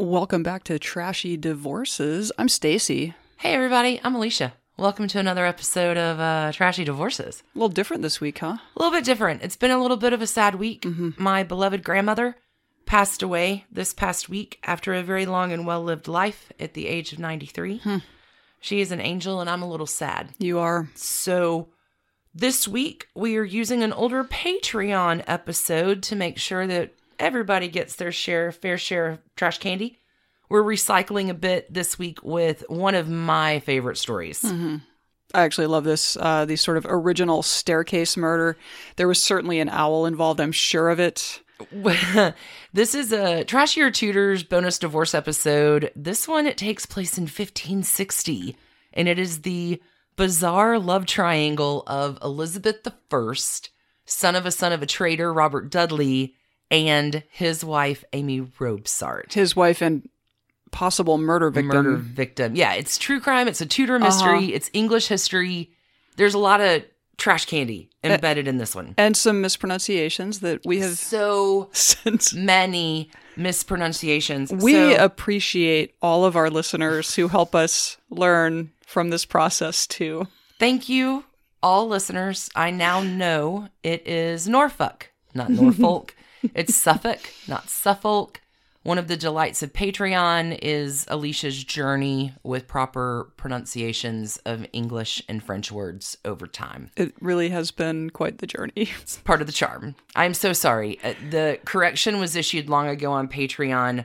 Welcome back to Trashy Divorces. I'm Stacy. Hey everybody, I'm Alicia. Welcome to another episode of uh, Trashy Divorces. A little different this week, huh? A little bit different. It's been a little bit of a sad week. My beloved grandmother passed away this past week after a very long and well lived life at the age of 93. She is an angel, and I'm a little sad. You are. So, this week we are using an older Patreon episode to make sure that everybody gets their share, fair share of trash candy. We're recycling a bit this week with one of my favorite stories. I actually love this. Uh, the sort of original staircase murder. There was certainly an owl involved. I'm sure of it. this is a Trashier Tutors bonus divorce episode. This one it takes place in 1560, and it is the bizarre love triangle of Elizabeth I, son of a son of a traitor, Robert Dudley, and his wife Amy Robsart. His wife and possible murder victim. Murder victim. Yeah, it's true crime. It's a Tudor mystery. Uh-huh. It's English history. There's a lot of trash candy embedded in this one. And some mispronunciations that we have So since. many mispronunciations. We So- appreciate all of our listeners who help us learn from this process too. Thank you, all listeners. I now know it is Norfolk, not Norfolk. it's Suffolk, not Suffolk. One of the delights of Patreon is Alicia's journey with proper pronunciations of English and French words over time. It really has been quite the journey. It's part of the charm. I'm so sorry. Uh, The correction was issued long ago on Patreon.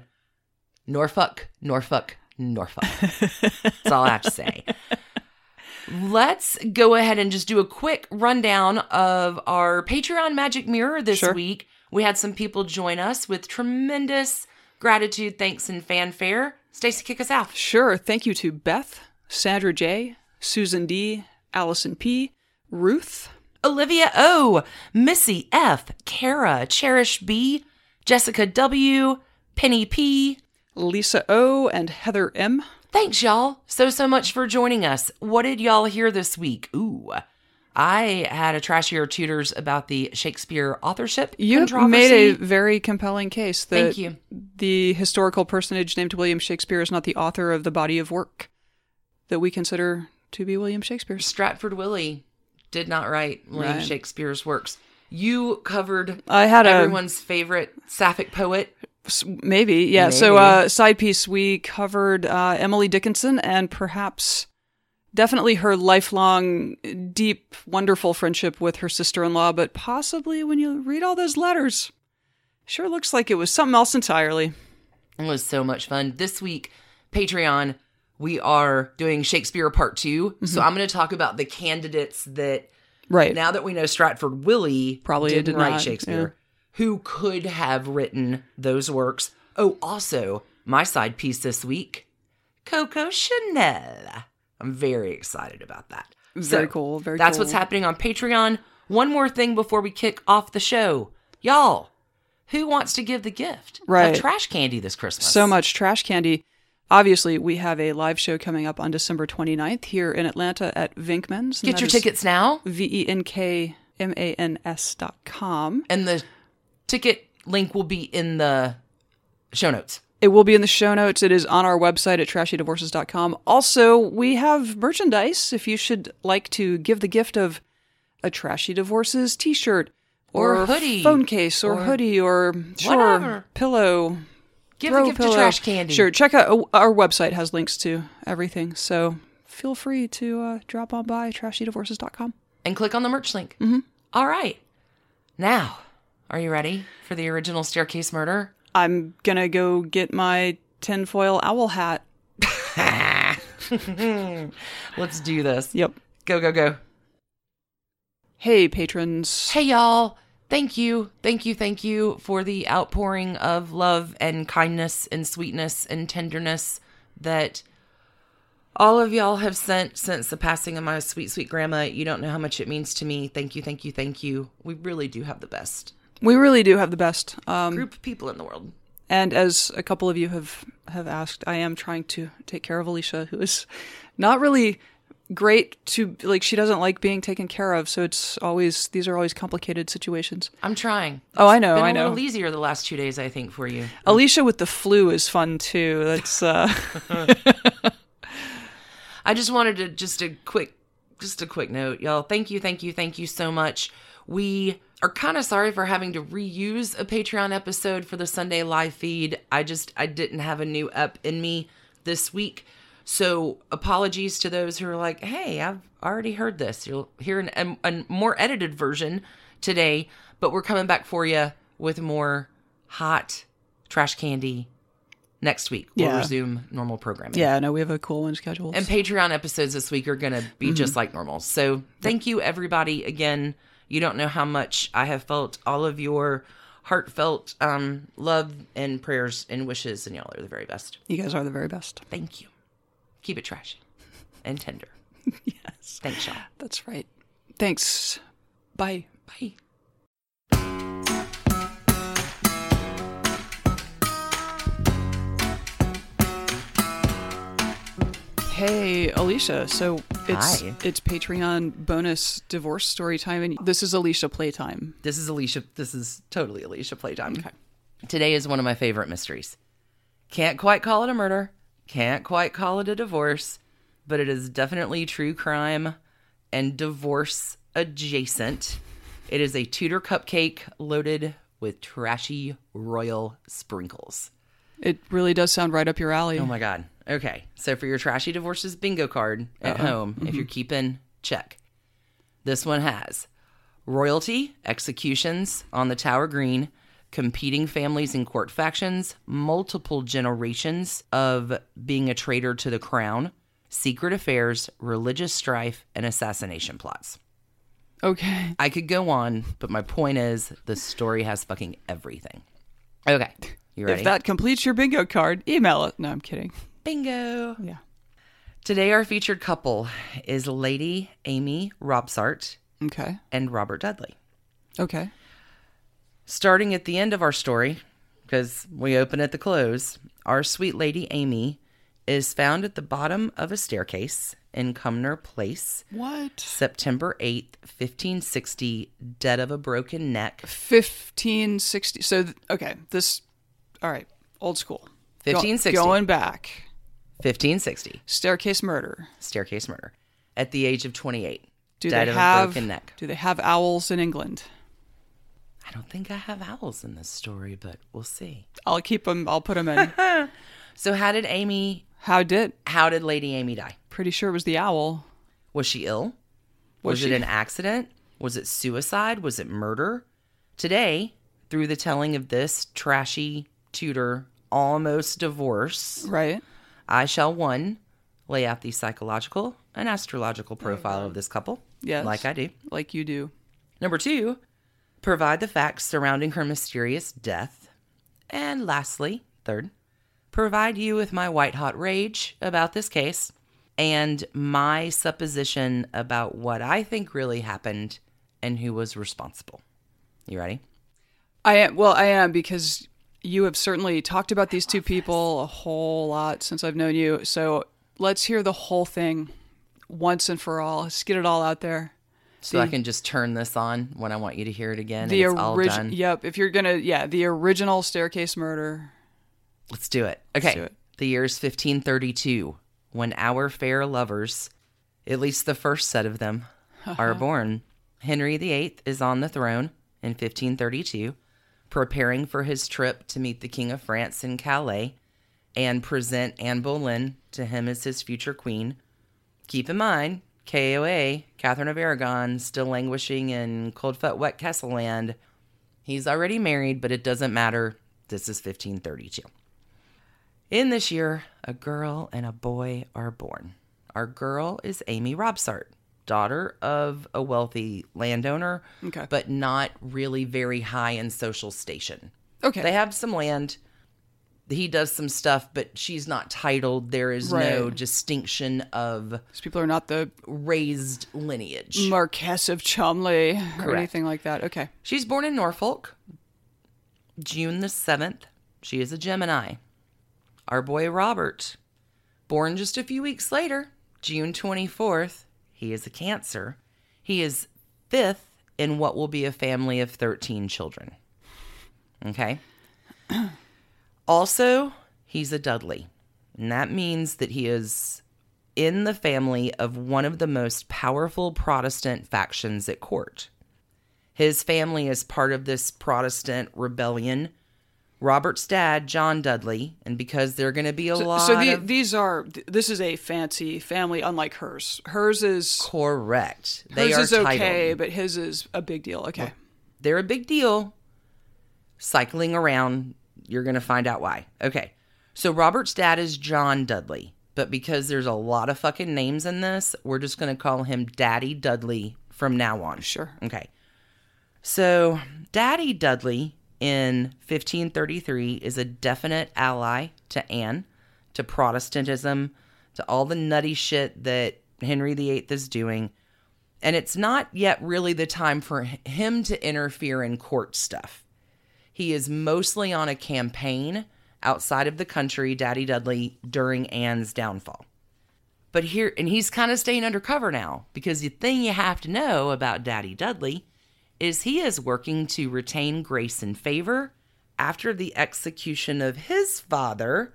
Norfolk, Norfolk, Norfolk. That's all I have to say. Let's go ahead and just do a quick rundown of our Patreon Magic Mirror this Sure. week. We had some people join us with tremendous gratitude, thanks, and fanfare. Stacy, kick us off. Sure. Thank you to Beth, Sandra J, Susan D, Allison P, Ruth, Olivia O, Missy F, Kara, Cherish B, Jessica W, Penny P. Lisa O, and Heather M. Thanks, y'all, so, so much for joining us. What did y'all hear this week? Ooh, I had a trashier tutors about the Shakespeare authorship. You made a very compelling case that Thank you. the historical personage named William Shakespeare is not the author of the body of work that we consider to be William Shakespeare. Stratford Willie did not write William Right. Shakespeare's works. You covered I had a everyone's favorite sapphic poet. maybe, yeah. So, uh, side piece, we covered uh, Emily Dickinson and perhaps definitely her lifelong, deep, wonderful friendship with her sister in law, but possibly when you read all those letters, sure looks like it was something else entirely. It was so much fun. This week, Patreon, we are doing Shakespeare Part 2. So mm-hmm. I'm going to talk about the candidates that, Right. now that we know Stratford Willie Probably didn't did write not, Shakespeare, who could have written those works. Oh, also, my side piece this week Coco Chanel. I'm very excited about that. Very So, cool. Very That's cool. what's happening on Patreon. One more thing before we kick off the show. Y'all, who wants to give the gift Right. of trash candy this Christmas? so much trash candy. Obviously, we have a live show coming up on December 29th here in Atlanta at Vinkman's. Get your tickets now. V E N K M A N S dot com. And the ticket link will be in the show notes. It will be in the show notes. It is on our website at trashydivorces.com. Also, we have merchandise if you should like to give the gift of a Trashy Divorces t shirt Or hoodie. phone case or, Or hoodie or sure, whatever. pillow. Give a gift pillow. of trash candy. Sure, check out uh, our website has links to everything. So feel free to uh, drop on by trashydivorces.com. And click on the merch link. Mm-hmm. All right. Now, are you ready for the original staircase murder? I'm gonna go get my tinfoil owl hat. Let's do this. Yep. Go, go, go. Hey, patrons. Hey, y'all. Thank you, thank you, thank you for the outpouring of love and kindness and sweetness and tenderness that all of y'all have sent since the passing of my sweet, sweet grandma. You don't know how much it means to me. Thank you, thank you, thank you. We really do have the best We really do have the best. Um, group of people in the world. And as a couple of you have have asked, I am trying to take care of Alicia, who is not really great to like she doesn't like being taken care of, so it's always these are always complicated situations. I'm trying. Oh, I know, Been a I know. little easier the last two days, I think, for you. Alicia with the flu is fun too. That's uh I just wanted to just a quick just a quick note, y'all. Thank you, thank you, thank you so much. We are kind of sorry for having to reuse a Patreon episode for the Sunday live feed. I just I didn't have a new up in me this week. So apologies to those who are like, "Hey, I've already heard this." You'll hear an, a, a more edited version today, but we're coming back for you with more hot trash candy next week. We'll Yeah. resume normal programming. yeah, no, we have a cool one scheduled. And Patreon episodes this week are going to be mm-hmm. just like normal. So thank you, everybody. Again, you don't know how much I have felt all of your heartfelt um, love and prayers and wishes, and y'all are the very best. you guys are the very best. Thank you. Keep it trashy and tender. Yes. Thanks, y'all. That's right. Thanks. Bye. Bye. Hey, Alicia. So it's Hi. it's Patreon bonus divorce story time, and this is Alicia playtime. This is Alicia. This is totally Alicia playtime. Okay. Today is one of my favorite mysteries. Can't quite call it a murder. Can't quite call it a divorce, but it is definitely true crime and divorce adjacent. It is a Tudor cupcake loaded with trashy royal sprinkles. It really does sound right up your alley. Oh my god. Okay. So for your trashy divorces bingo card at uh-huh. home, if mm-hmm. you're keeping check. This one has royalty, executions on the Tower Green, competing families in court factions, multiple generations of being a traitor to the crown, secret affairs, religious strife, and assassination plots. Okay. I could go on, but my point is the story has fucking everything. Okay. You ready? If that completes your bingo card, email it. No, I'm kidding. Bingo. Yeah. Today, our featured couple is Lady Amy Robsart Okay. and Robert Dudley. Okay. Starting at the end of our story, because we open at the close, our sweet Lady Amy is found at the bottom of a staircase in Cumnor Place, What? September 8th, 1560, dead of a broken neck. 1560. So, okay. This, all right. Old school. Go- 1560. going back. 1560, Staircase murder. staircase murder, at the age of 28, Do dead they of have a broken neck. Do they have owls in England? I don't think I have owls in this story, but we'll see. I'll keep them. I'll put them in. So, how did Amy, How did? how did Lady Amy die? Pretty sure it was the owl. Was she ill? Was Was, she- it an accident? Was it suicide? Was it murder? Today, through the telling of this trashy Tudor almost divorce, Right. I shall one lay out the psychological and astrological profile of this couple. Yes. Like I do. Like you do. Number two, provide the facts surrounding her mysterious death. And lastly, third, provide you with my white hot rage about this case and my supposition about what I think really happened and who was responsible. You ready? I am. Well, I am because you have certainly talked about these two people a whole lot since I've known you. So let's hear the whole thing once and for all. Let's get it all out there. So I can just turn this on when I want you to hear it again. The and it's all original. Yep. If you're gonna, yeah, the original staircase murder. Let's do it. Okay. do it. The year is 1532 when our fair lovers, at least the first set of them, are born. Henry VIII is on the throne in 1532, preparing for his trip to meet the King of France in Calais and present Anne Boleyn to him as his future queen. Keep in mind, KOA, Catherine of Aragon, still languishing in cold foot wet castle land. He's already married, but it doesn't matter. This is 1532. In this year, a girl and a boy are born. Our girl is Amy Robsart, daughter of a wealthy landowner, Okay. but not really very high in social station. Okay. They have some land. He does some stuff, but she's not titled. There is no Right. distinction of These people are not the raised lineage. Marquess of Cholmondeley or anything like that. Okay. She's born in Norfolk, June the 7th. She is a Gemini. Our boy Robert, born just a few weeks later, June 24th, he is a Cancer. He is fifth in what will be a family of 13 children. Okay. also, he's a Dudley. And that means that he is in the family of one of the most powerful Protestant factions at court. His family is part of this Protestant rebellion. Robert's dad, John Dudley, and because they're going to be a So, lot so the, of these are this is a fancy family, unlike hers. Hers is correct, they hers are is okay, but his is a big deal. Okay, They're a big deal. Cycling around, you're going to find out why. Okay, so Robert's dad is John Dudley, but because there's a lot of fucking names in this, we're just going to call him Daddy Dudley from now on. sure. Okay. So, Daddy Dudley in 1533 is a definite ally to Anne, to Protestantism, to all the nutty shit that Henry VIII is doing. And it's not yet really the time for him to interfere in court stuff. He is mostly on a campaign outside of the country, Daddy Dudley, during Anne's downfall. But here, and he's kind of staying undercover now because the thing you have to know about Daddy Dudley is he is working to retain grace and favor after the execution of his father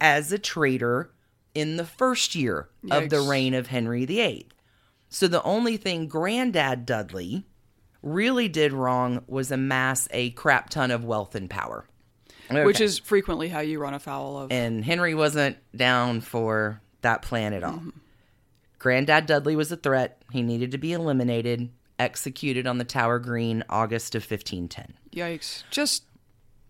as a traitor in the first year of the reign of Henry VIII. So the only thing Granddad Dudley really did wrong was amass a crap ton of wealth and power. Which is frequently how you run afoul of. and Henry wasn't down for that plan at all. Mm-hmm. Granddad Dudley was a threat. He needed to be eliminated, executed on the Tower Green, August of 1510. Yikes! Just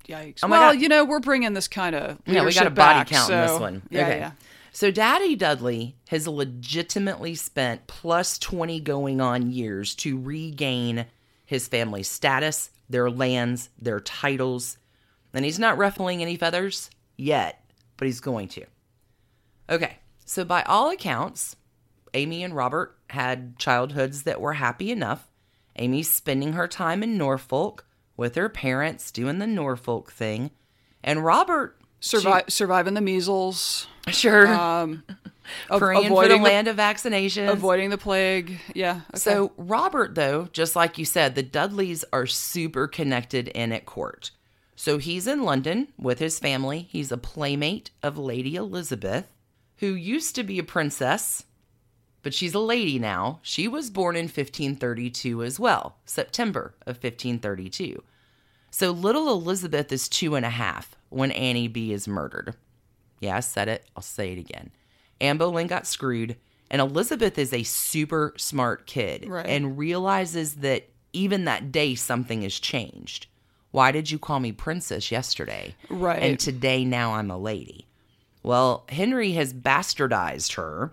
yikes. Oh well, God. you know we're bringing this kind of Yeah, we got a body count in this one. Yeah, okay. yeah. So Daddy Dudley has legitimately spent plus 20 going on years to regain his family's status, their lands, their titles. And he's not ruffling any feathers yet, but he's going to. Okay, so by all accounts, Amy and Robert had childhoods that were happy enough. Amy's spending her time in Norfolk with her parents doing the Norfolk thing. And Robert Survive, surviving the measles, Sure. um, Praying for the avoiding land of vaccinations. avoiding the plague. Yeah. okay. So, Robert, though, just like you said, the Dudleys are super connected in at court. So, he's in London with his family. He's a playmate of Lady Elizabeth, who used to be a princess, but she's a lady now. She was born in 1532 as well, September of 1532. So, little Elizabeth is two and a half when Annie B is murdered. Yeah, I said it. I'll say it again. Anne Boleyn got screwed, and Elizabeth is a super smart kid Right. and realizes that even that day something has changed. Why did you call me princess yesterday? Right. And today now I'm a lady. Well, Henry has bastardized her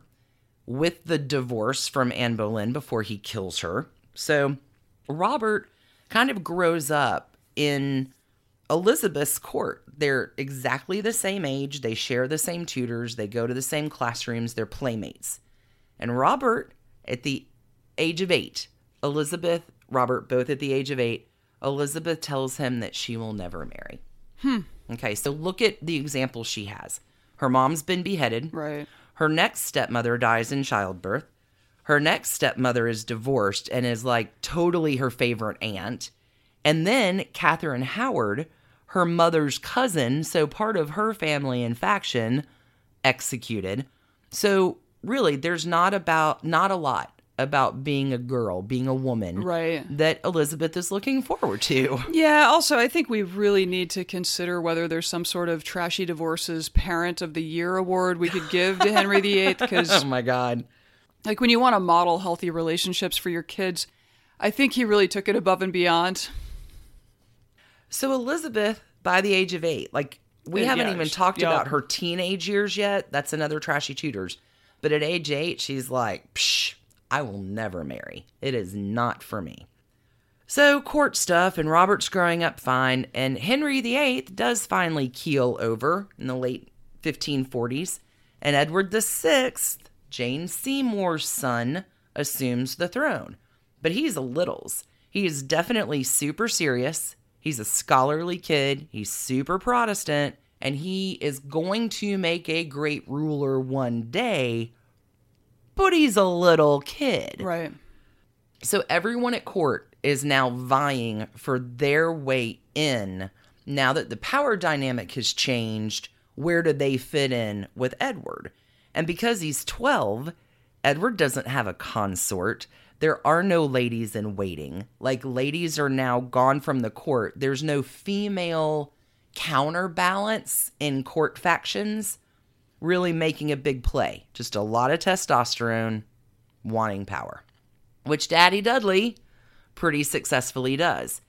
with the divorce from Anne Boleyn before he kills her. So Robert kind of grows up in Elizabeth's court. They're exactly the same age. They share the same tutors. They go to the same classrooms. They're playmates. And Robert, at the age of eight, Elizabeth, Robert, both at the age of eight, Elizabeth tells him that she will never marry. Hmm. Okay, so look at the example she has. Her mom's been beheaded. right. Her next stepmother dies in childbirth. Her next stepmother is divorced and is like totally her favorite aunt. And then Catherine Howard, her mother's cousin, so part of her family and faction, executed. So really, there's not about not a lot about being a girl, being a woman, Right. that Elizabeth is looking forward to. Yeah, also, I think we really need to consider whether there's some sort of trashy divorces parent of the year award we could give to Henry VIII. Because, Oh my God. like, when you want to model healthy relationships for your kids, I think he really took it above and beyond. So Elizabeth, by the age of eight, like we Uh, haven't yeah, even talked yeah. about her teenage years yet. That's another trashy tutors. But at age eight, she's like, Psh, I will never marry. It is not for me. So court stuff, and Robert's growing up fine, and Henry VIII does finally keel over in the late 1540s, and Edward VI, Jane Seymour's son, assumes the throne. But he's a littles. He is definitely super serious. He's a scholarly kid. He's super Protestant, and he is going to make a great ruler one day, but he's a little kid. Right. So everyone at court is now vying for their way in. Now that the power dynamic has changed, where do they fit in with Edward? And because he's 12, Edward doesn't have a consort. There are no ladies in waiting. Like, ladies are now gone from the court. There's no female counterbalance in court factions, really making a big play. Just a lot of testosterone wanting power, which Daddy Dudley pretty successfully does,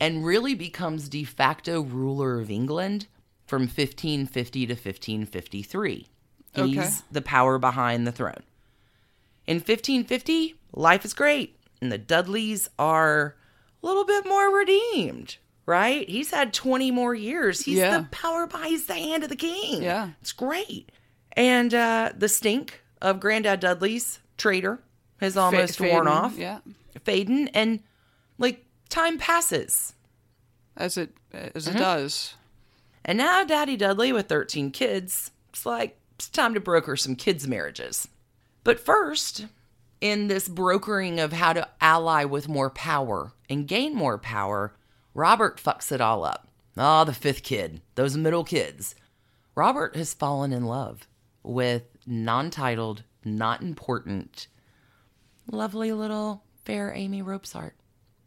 and really becomes de facto ruler of England from 1550 to 1553. He's Okay. the power behind the throne. In 1550, life is great, and the Dudleys are a little bit more redeemed, right? He's had 20 more years. He's Yeah. the power behind the hand of the king. Yeah. It's great. And uh, the stink of Granddad Dudley's traitor has almost Fa- worn off, Yeah. fading, and like time passes. As it as Mm-hmm. it does. And now Daddy Dudley with 13 kids, it's like it's time to broker some kids' marriages. But first, in this brokering of how to ally with more power and gain more power, Robert fucks it all up. Ah, the fifth kid, those middle kids. Robert has fallen in love with non titled, not important, lovely little fair Amy Ropesart.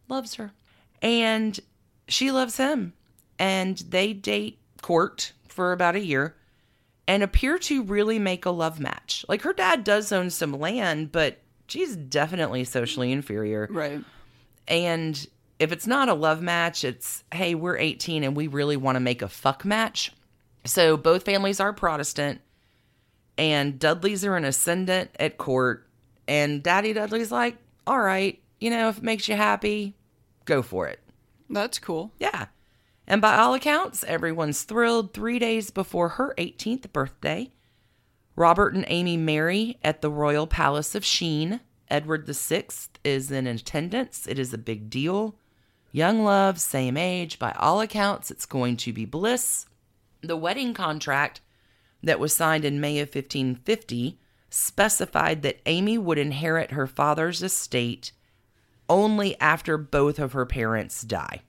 Loves her. And she loves him. And they date court for about a year and appear to really make a love match. Like her dad does own some land, but she's definitely socially inferior. Right. And if it's not a love match, it's hey, we're 18 and we really want to make a fuck match. So both families are Protestant, and Dudleys are an ascendant at court. And Daddy Dudley's like, all right, you know, if it makes you happy, go for it. That's cool. Yeah. And by all accounts, everyone's thrilled. Three days before her 18th birthday, Robert and Amy marry at the Royal Palace of Sheen. Edward VI is in attendance. It is a big deal. Young love, same age. By all accounts, it's going to be bliss. The wedding contract that was signed in May of 1550 specified that Amy would inherit her father's estate only after both of her parents die.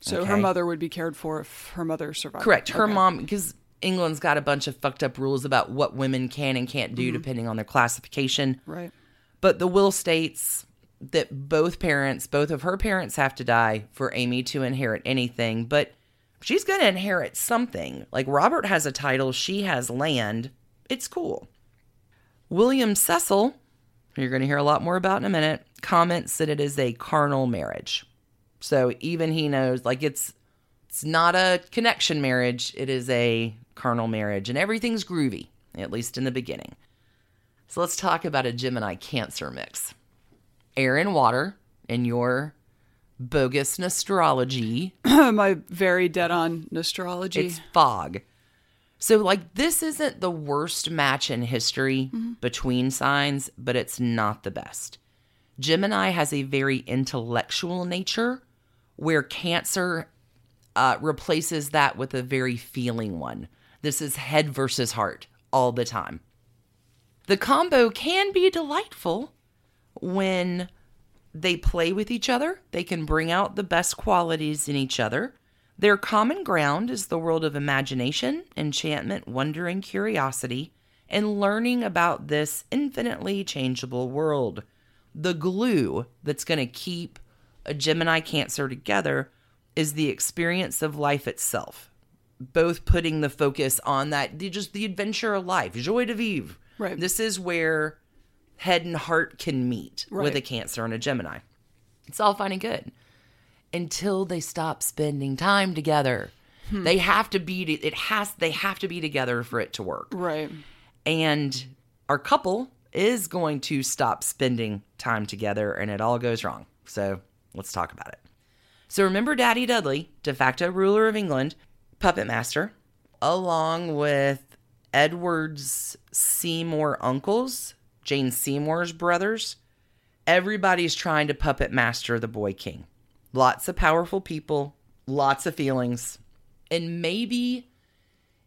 So her mother would be cared for if her mother survived. Correct. Her Okay. mom, because England's got a bunch of fucked up rules about what women can and can't do mm-hmm. depending on their classification. Right. But the will states that both parents, both of her parents, have to die for Amy to inherit anything. But she's going to inherit something. Like Robert has a title, she has land. It's cool. William Cecil, you're going to hear a lot more about in a minute, comments that it is a carnal marriage. So even he knows, like it's it's not a connection marriage; it is a carnal marriage, and everything's groovy, at least in the beginning. So let's talk about a Gemini Cancer mix. Air and water in your bogus astrology. My very dead on astrology. It's fog. So, like, this isn't the worst match in history between signs, but it's not the best. Gemini has a very intellectual nature, where Cancer uh, replaces that with a very feeling one. This is head versus heart all the time. The combo can be delightful when they play with each other. They can bring out the best qualities in each other. Their common ground is the world of imagination, enchantment, wonder, and curiosity, and learning about this infinitely changeable world. The glue that's going to keep a Gemini Cancer together is the experience of life itself. Both putting the focus on that, the- just the adventure of life, joie de vivre. Right. This is where head and heart can meet with a Cancer and a Gemini. It's all fine and good until they stop spending time together. Hmm. They have to be. It has. They have to be together for it to work. right. And our couple is going to stop spending time together, and it all goes wrong. So let's talk about it. So remember, Daddy Dudley, de facto ruler of England, puppet master, along with Edward's Seymour uncles, Jane Seymour's brothers. Everybody's trying to puppet master the boy king. Lots of powerful people, lots of feelings, and maybe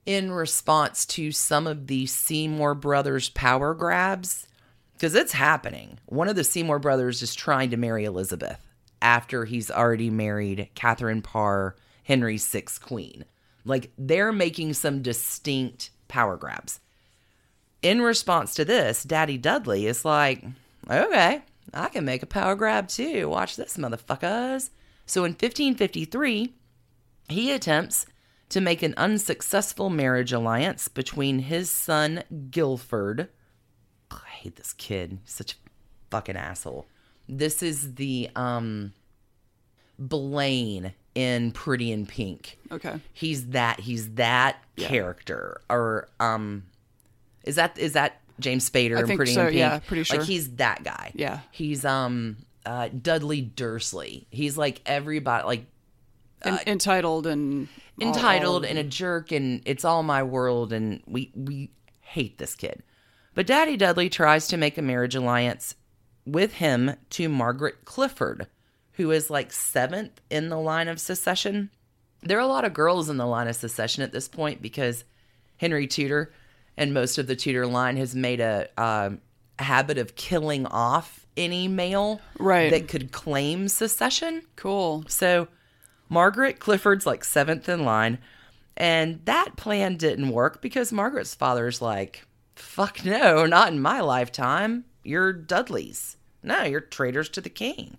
in response to some of the Seymour brothers' power grabs, because it's happening. One of the Seymour brothers is trying to marry Elizabeth after he's already married Catherine Parr, Henry's sixth queen. Like they're making some distinct power grabs. In response to this, Daddy Dudley is like, okay, I can make a power grab too. Watch this, motherfuckers. So in 1553, he attempts to make an unsuccessful marriage alliance between his son Guilford. I hate this kid. He's such a fucking asshole. This is the um Blaine in Pretty in Pink. Okay. He's that he's that character. Or um is that is that James Spader in think Pretty so, yeah, pretty sure. Like he's that guy. Yeah. He's um uh Dudley Dursley. He's like everybody like En- entitled and entitled all- and a jerk and it's all my world and we we hate this kid. But Daddy Dudley tries to make a marriage alliance with him to Margaret Clifford, who is like seventh in the line of succession. There are a lot of girls in the line of succession at this point because Henry Tudor and most of the Tudor line has made a um, habit of killing off any male Right. that could claim succession. cool. So Margaret Clifford's like seventh in line. And that plan didn't work because Margaret's father's like, fuck no, not in my lifetime. You're Dudley's. No, you're traitors to the king.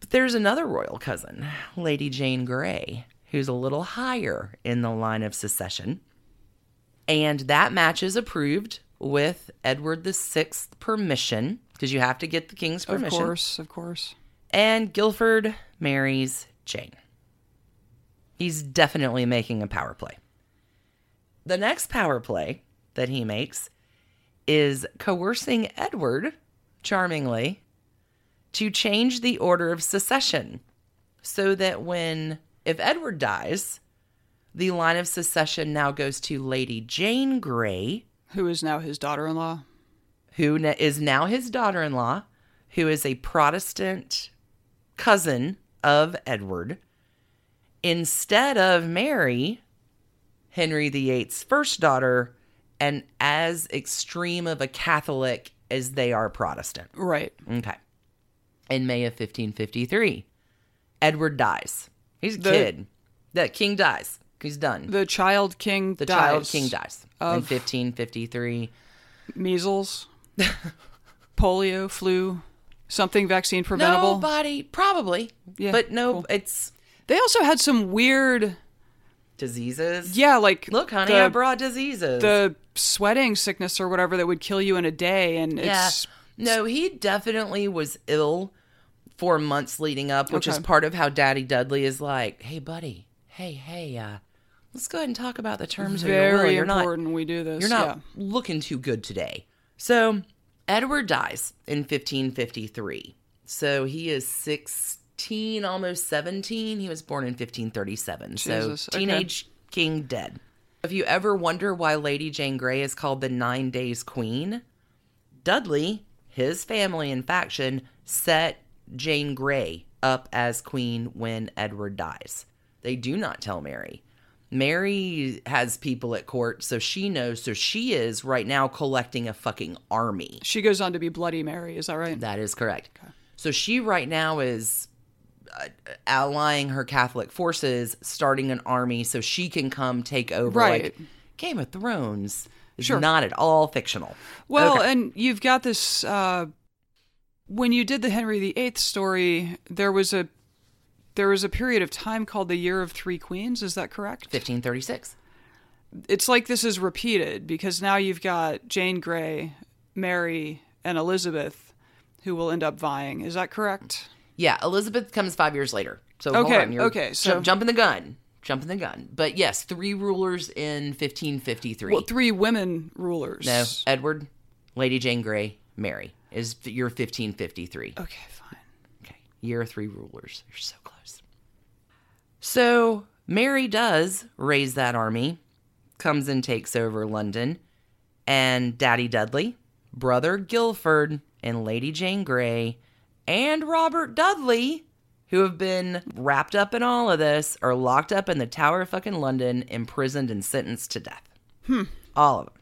But there's another royal cousin, Lady Jane Grey, who's a little higher in the line of succession. And that match is approved with Edward VI's permission, because you have to get the king's permission. Of course, of course. And Guilford marries Jane. He's definitely making a power play. The next power play that he makes is coercing Edward, charmingly, to change the order of succession so that when, if Edward dies, the line of succession now goes to Lady Jane Grey, Who is now his daughter-in-law? who ne- is now his daughter in law, who is a Protestant cousin of Edward, instead of Mary, Henry VIII's first daughter, and as extreme of a Catholic as they are Protestant. Right. Okay. In May of 1553, Edward dies. He's a The- kid. The king dies. He's done. The child king The dies. child king dies in Of- 1553. Measles, polio, flu, something vaccine preventable. Nobody, probably. Yeah, but no, cool. it's They also had some weird, diseases. yeah, like Look, honey, the, I brought diseases. the sweating sickness or whatever that would kill you in a day, and yeah. it's No, he definitely was ill for months leading up, which is part of how Daddy Dudley is like, hey, buddy, hey, hey, uh, let's go ahead and talk about the terms of your will. very You're not important. we do this. You're not yeah. looking too good today. So, Edward dies in 1553. So, he is 16, almost 17. He was born in 1537. Jesus, so, okay. teenage king dead. If you ever wonder why Lady Jane Grey is called the Nine Days Queen, Dudley, his family and faction, set Jane Grey up as queen when Edward dies. They do not tell Mary. Mary has people at court, so she knows. So she is right now collecting a fucking army. She goes on to be Bloody Mary. Is that right? That is correct. So she right now is uh, allying her Catholic forces, starting an army so she can come take over. Right. Like Game of Thrones is Sure. not at all fictional. Well, Okay. and you've got this. Uh, when you did the Henry VIII story, there was a there was a period of time called the Year of Three Queens. Is that correct? 1536. It's like this is repeated because now you've got Jane Grey, Mary, and Elizabeth, who will end up vying. Is that correct? Yeah, Elizabeth comes five years later. So Okay, on, okay, so- jumping the gun, jumping the gun. But yes, three rulers in 1553. Well, three women rulers. no, Edward, Lady Jane Grey, Mary is your 1553. Okay, fine. Okay, year of three rulers. You're so close. So Mary does raise that army, comes and takes over London, and Daddy Dudley, brother Guilford, and Lady Jane Grey, and Robert Dudley, who have been wrapped up in all of this, are locked up in the Tower of fucking London, imprisoned and sentenced to death. Hmm. All of them.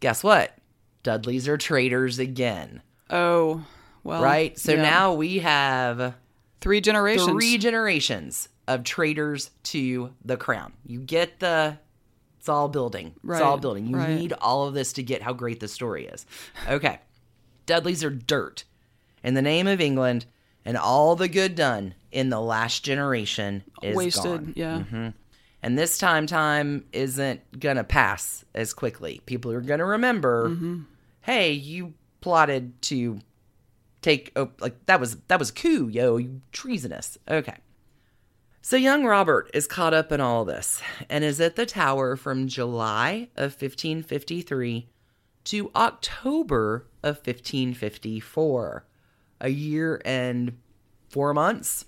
Guess what? Dudleys are traitors again. Oh, well. right? So yeah. now we have three generations. three generations of traitors to the crown. You get the it's all building. It's all building. You right. need all of this to get how great the story is. Okay. Dudleys are dirt in the name of England, and all the good done in the last generation is Wasted. gone. Yeah. And this time, time isn't gonna pass as quickly. People are gonna remember, Mm-hmm. hey, you plotted to take oh, like that was that was a coup, yo, you treasonous. Okay. So young Robert is caught up in all this and is at the tower from July of 1553 to October of 1554. A year and 4 months.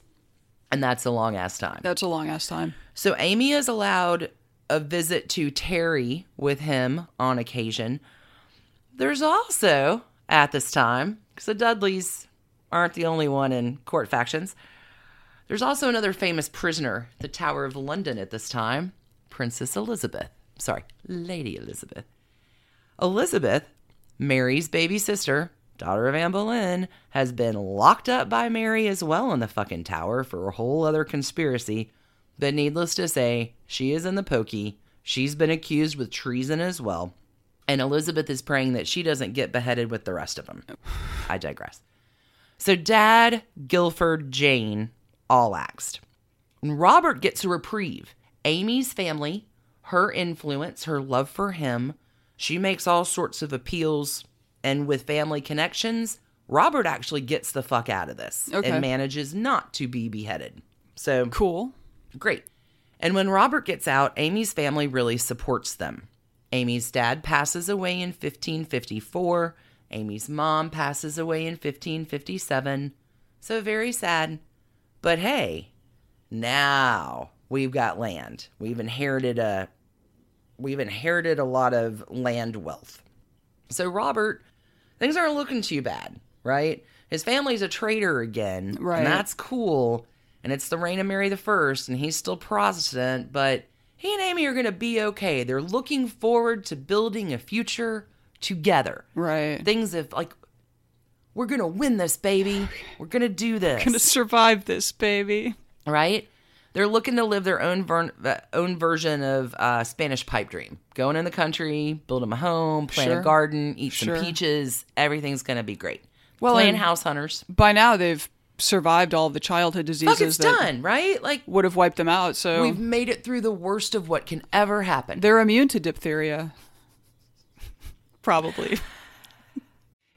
And that's a long ass time. That's a long ass time. So Amy is allowed a visit to Terry with him on occasion. There's also, at this time, because the Dudleys aren't the only one in court factions, there's also another famous prisoner the Tower of London at this time, Princess Elizabeth. Sorry, Lady Elizabeth. Elizabeth, Mary's baby sister, daughter of Anne Boleyn, has been locked up by Mary as well in the fucking tower for a whole other conspiracy. But needless to say, she is in the pokey. She's been accused with treason as well. And Elizabeth is praying that she doesn't get beheaded with the rest of them. I digress. So, Dad, Guilford, Jane all axed. And Robert gets a reprieve. Amy's family, her influence, her love for him, she makes all sorts of appeals. And with family connections, Robert actually gets the fuck out of this Okay. and manages not to be beheaded. So, Cool. Great. And when Robert gets out, Amy's family really supports them. Amy's dad passes away in 1554. Amy's mom passes away in 1557. So very sad. But hey, now we've got land. We've inherited a we've inherited a lot of land wealth. So Robert, things aren't looking too bad, right? His family's a traitor again, Right. and that's cool. And it's the reign of Mary the First, and he's still Protestant, but he and Amy are gonna be okay. They're looking forward to building a future together. Right. Things have like, we're gonna win this, baby. We're gonna do this We're Gonna survive this, baby. right? They're looking to live their own ver- own version of uh, Spanish pipe dream. Going in the country, build them a home, plant Sure. a garden, eat Sure. some peaches. Everything's gonna be great. Well, Playing house hunters. By now, they've survived all the childhood diseases Fuck, it's that done, right? Like would have wiped them out. So we've made it through the worst of what can ever happen. they're immune to diphtheria. Probably.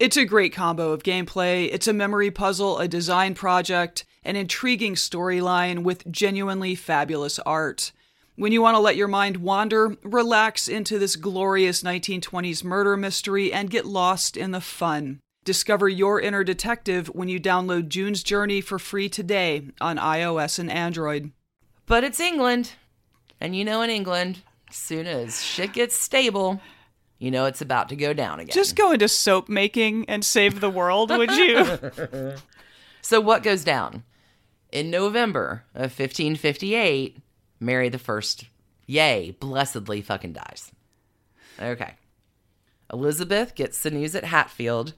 it's a great combo of gameplay, it's a memory puzzle, a design project, an intriguing storyline with genuinely fabulous art. When you want to let your mind wander, relax into this glorious 1920s murder mystery and get lost in the fun. Discover your inner detective when you download June's Journey for free today on iOS and Android. but it's England, and you know, in England, as soon as shit gets stable, you know it's about to go down again. Just go into soap making and save the world, would you? So what goes down? In November of 1558, Mary the First, yay, blessedly fucking dies. Okay. Elizabeth gets the news at Hatfield.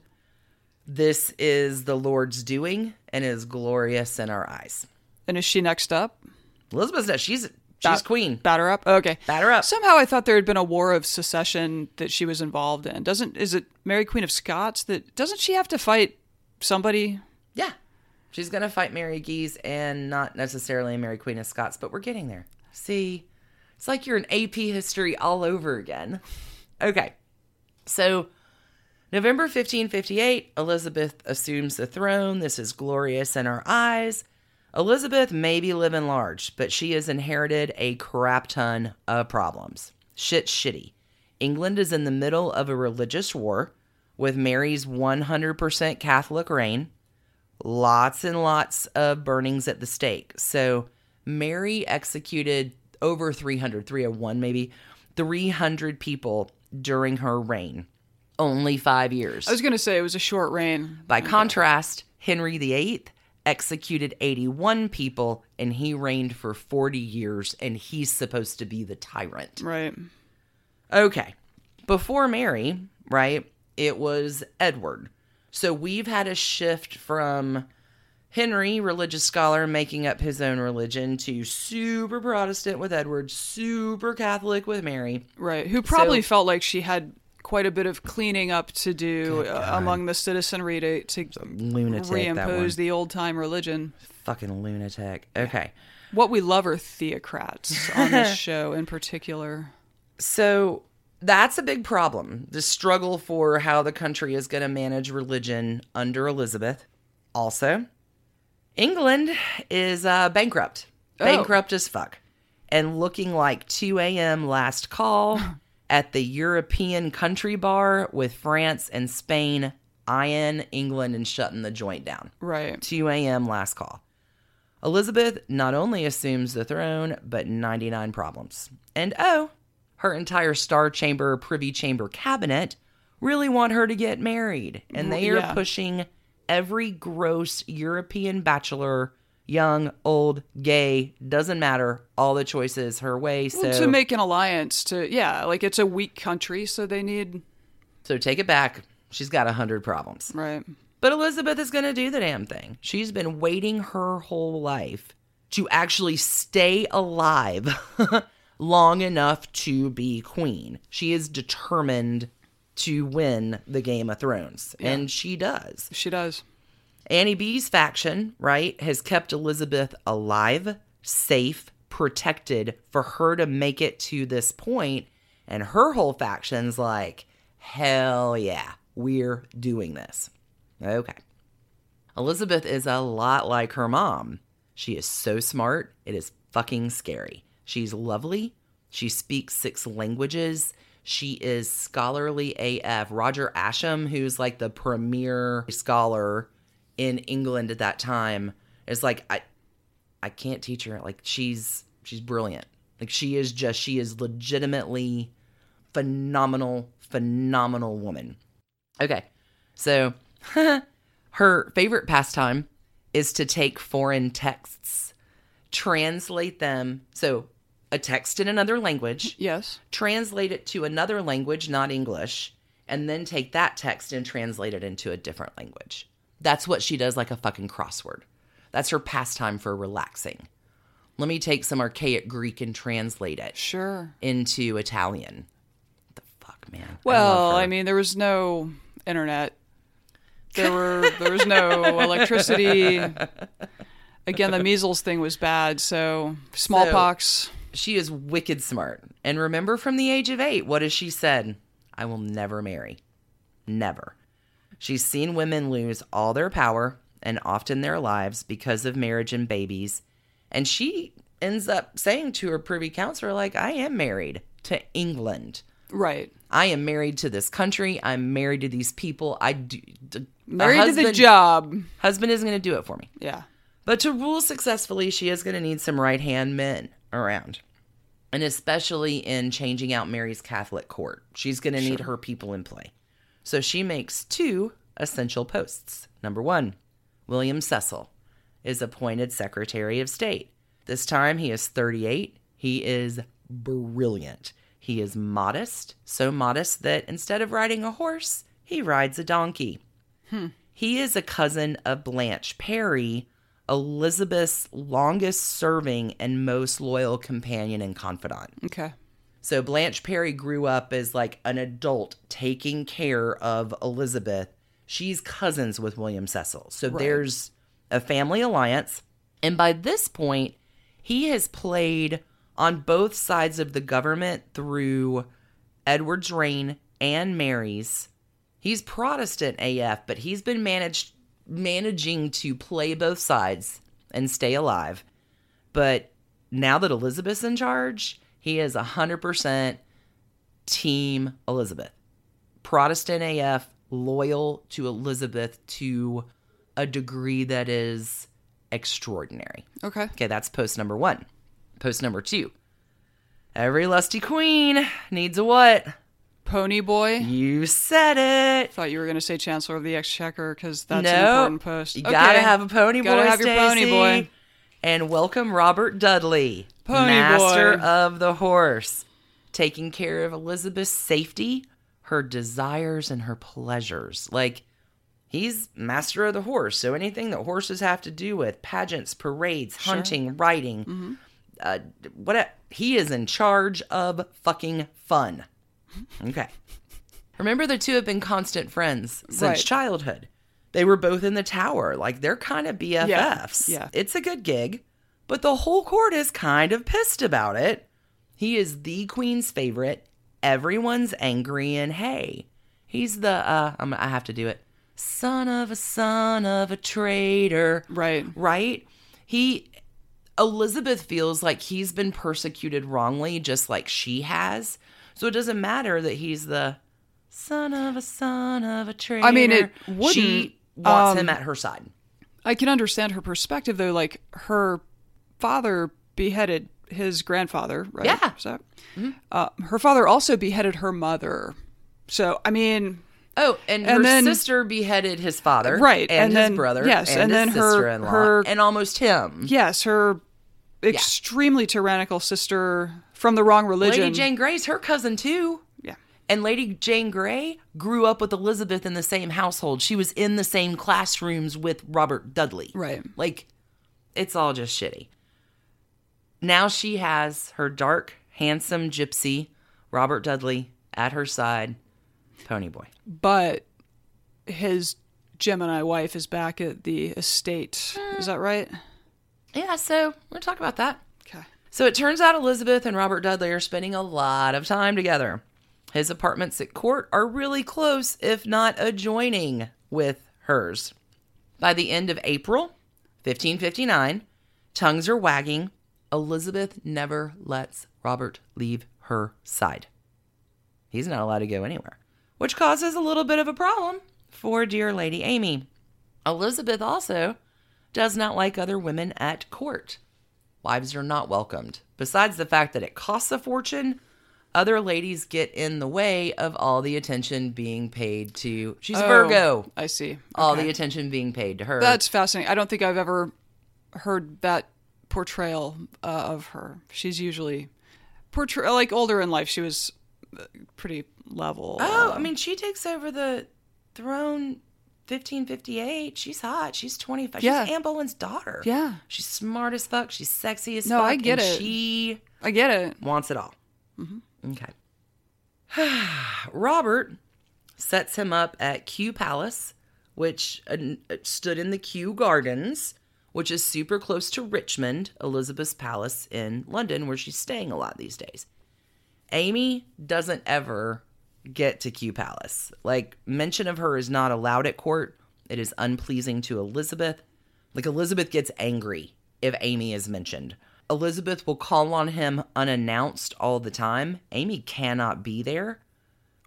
This is the Lord's doing and is glorious in our eyes. and is she next up? Elizabeth's no, she's she's Bat- queen. Batter up? Okay. Batter up. Somehow I thought there had been a war of secession that she was involved in. Doesn't is it Mary Queen of Scots that doesn't she have to fight somebody? Yeah. She's going to fight Mary Geese and not necessarily Mary Queen of Scots, but we're getting there. See, it's like you're an AP history all over again. Okay. So November 1558, Elizabeth assumes the throne. This is glorious in our eyes. Elizabeth may be living large, but she has inherited a crap ton of problems. Shit's shitty. England is in the middle of a religious war with Mary's 100% Catholic reign. Lots and lots of burnings at the stake. So Mary executed over 300, 301 maybe, 300 people during her reign. Only five years. I was going to say it was a short reign. By contrast, Henry VIII executed 81 people and he reigned for 40 years and he's supposed to be the tyrant. Right. Okay. Before Mary, right, it was Edward. So we've had a shift from Henry, religious scholar, making up his own religion, to super Protestant with Edward, super Catholic with Mary. Right. Who probably So- felt like she had quite a bit of cleaning up to do uh, among the citizenry to, to Lunatic, reimpose the old time religion. Fucking lunatic. Okay. What we love are theocrats on this show in particular. So that's a big problem. The struggle for how the country is going to manage religion under Elizabeth. Also, England is uh, bankrupt. Oh. Bankrupt as fuck. And looking like 2 a.m. last call at the European country bar with France and Spain eyeing England and shutting the joint down. Right. 2 a.m. last call. Elizabeth not only assumes the throne, but 99 problems. And oh, her entire Star Chamber, Privy Chamber cabinet really want her to get married. And they are Yeah. pushing every gross European bachelor, young, old, gay, doesn't matter, all the choices her way. So, to make an alliance to yeah, like it's a weak country, so they need so take it back. She's got a 100 problems. right. But Elizabeth is going to do the damn thing. She's been waiting her whole life to actually stay alive long enough to be queen. She is determined to win the Game of Thrones, and she does. She does. Annie B's faction, right, has kept Elizabeth alive, safe, protected for her to make it to this point, and her whole faction's like, hell yeah, we're doing this. Okay. Elizabeth is a lot like her mom. She is so smart, it is fucking scary. She's lovely. She speaks six languages. She is scholarly AF. Roger Ascham, who's like the premier scholar in England at that time, is like, I I can't teach her. Like she's she's brilliant. Like she is just she is legitimately phenomenal, phenomenal woman. Okay. So her favorite pastime is to take foreign texts, translate them. So a text in another language, Yes. translate it to another language, not English, and then take that text and translate it into a different language. That's what she does like a fucking crossword. That's her pastime for relaxing. Let me take some archaic Greek and translate it Sure. into Italian. What the fuck, man? Well, her. I mean, there was no internet. There were there was no electricity. Again, the measles thing was bad, so smallpox. she is wicked smart. And remember from the age of eight, what has she said? I will never marry. Never. She's seen women lose all their power and often their lives because of marriage and babies. And she ends up saying to her privy councilor, like, I am married to England. right. I am married to this country. I'm married to these people. I do. Married to the job. Husband isn't going to do it for me. Yeah. But to rule successfully, she is going to need some right hand men around. And especially in changing out Mary's Catholic court, she's going to need her people in play. So she makes two essential posts. Number one, William Cecil is appointed Secretary of State. This time he is 38. He is brilliant. He is modest, so modest that instead of riding a horse, he rides a donkey. Hmm. He is a cousin of Blanche Parry, Elizabeth's longest serving and most loyal companion and confidant. Okay. So Blanche Parry grew up as like an adult taking care of Elizabeth. She's cousins with William Cecil. So there's a family alliance. And by this point, he has played on both sides of the government through Edward's reign and Mary's. He's Protestant AF, but he's been managed managing to play both sides and stay alive. But now that Elizabeth's in charge, he is 100% team Elizabeth. Protestant AF, loyal to Elizabeth to a degree that is extraordinary. Okay. Okay, that's post number one. Post number two. Every lusty queen needs a what? Pony boy. You said it. Thought you were going to say Chancellor of the Exchequer because that's no, an important post. You gotta have a pony boy. Gotta have your pony boy. And welcome Robert Dudley, Pony master boy. of the horse, taking care of Elizabeth's safety, her desires, and her pleasures. Like he's master of the horse, so anything that horses have to do with pageants, parades, hunting, riding, Mm-hmm. uh, what he is in charge of fucking fun. Okay. Remember, the two have been constant friends since Right. childhood. They were both in the tower. Like, they're kind of BFFs. yeah. yeah. It's a good gig, but the whole court is kind of pissed about it. He is the queen's favorite. Everyone's angry, and hey, he's the, uh, I'm, I have to do it. Son of a son of a traitor Right. right? He Elizabeth feels like he's been persecuted wrongly just like she has. So it doesn't matter that he's the son of a son of a traitor. I mean, it wouldn't, She wants um, him at her side. I can understand her perspective though. Like her father beheaded his grandfather, right? Yeah. Mm-hmm. So, uh, her father also beheaded her mother. So I mean, Oh, and, and her then- sister beheaded his father, Right, and, and his then- brother, yes, and, and his then her- sister-in-law, her- and almost him. yes, her extremely tyrannical sister from the wrong religion. Lady Jane Grey's her cousin too. And Lady Jane Grey grew up with Elizabeth in the same household. She was in the same classrooms with Robert Dudley. Right. Like, it's all just shitty. Now she has her dark, handsome gypsy, Robert Dudley, at her side. Pony Boy. But his Gemini wife is back at the estate. Is that right? Yeah, so to talk about that. Okay. So it turns out Elizabeth and Robert Dudley are spending a lot of time together. His apartments at court are really close, if not adjoining, with hers. By the end of April 1559, tongues are wagging. Elizabeth never lets Robert leave her side. He's not allowed to go anywhere, which causes a little bit of a problem for dear Lady Amy. Elizabeth also does not like other women at court. Wives are not welcomed. Besides the fact that it costs a fortune, other ladies get in the way of all the attention being paid to. She's Oh, Virgo. I see. All the attention being paid to her. That's fascinating. I don't think I've ever heard that portrayal uh, of her. She's usually portray like older in life. She was uh, pretty level. oh, I mean, she takes over the throne 1558. She's hot. She's 25. Yeah. She's Anne Boleyn's daughter. yeah, She's smart as fuck. She's sexy as No, fuck. I get it. She I get it. wants it all. Okay. Robert sets him up at Kew Palace, which uh, stood in the Kew Gardens, which is super close to Richmond, Elizabeth's palace in London, where she's staying a lot these days. Amy doesn't ever get to Kew Palace. Like, mention of her is not allowed at court. It is unpleasing to Elizabeth. Like, Elizabeth gets angry if Amy is mentioned. Elizabeth will call on him unannounced all the time. Amy cannot be there.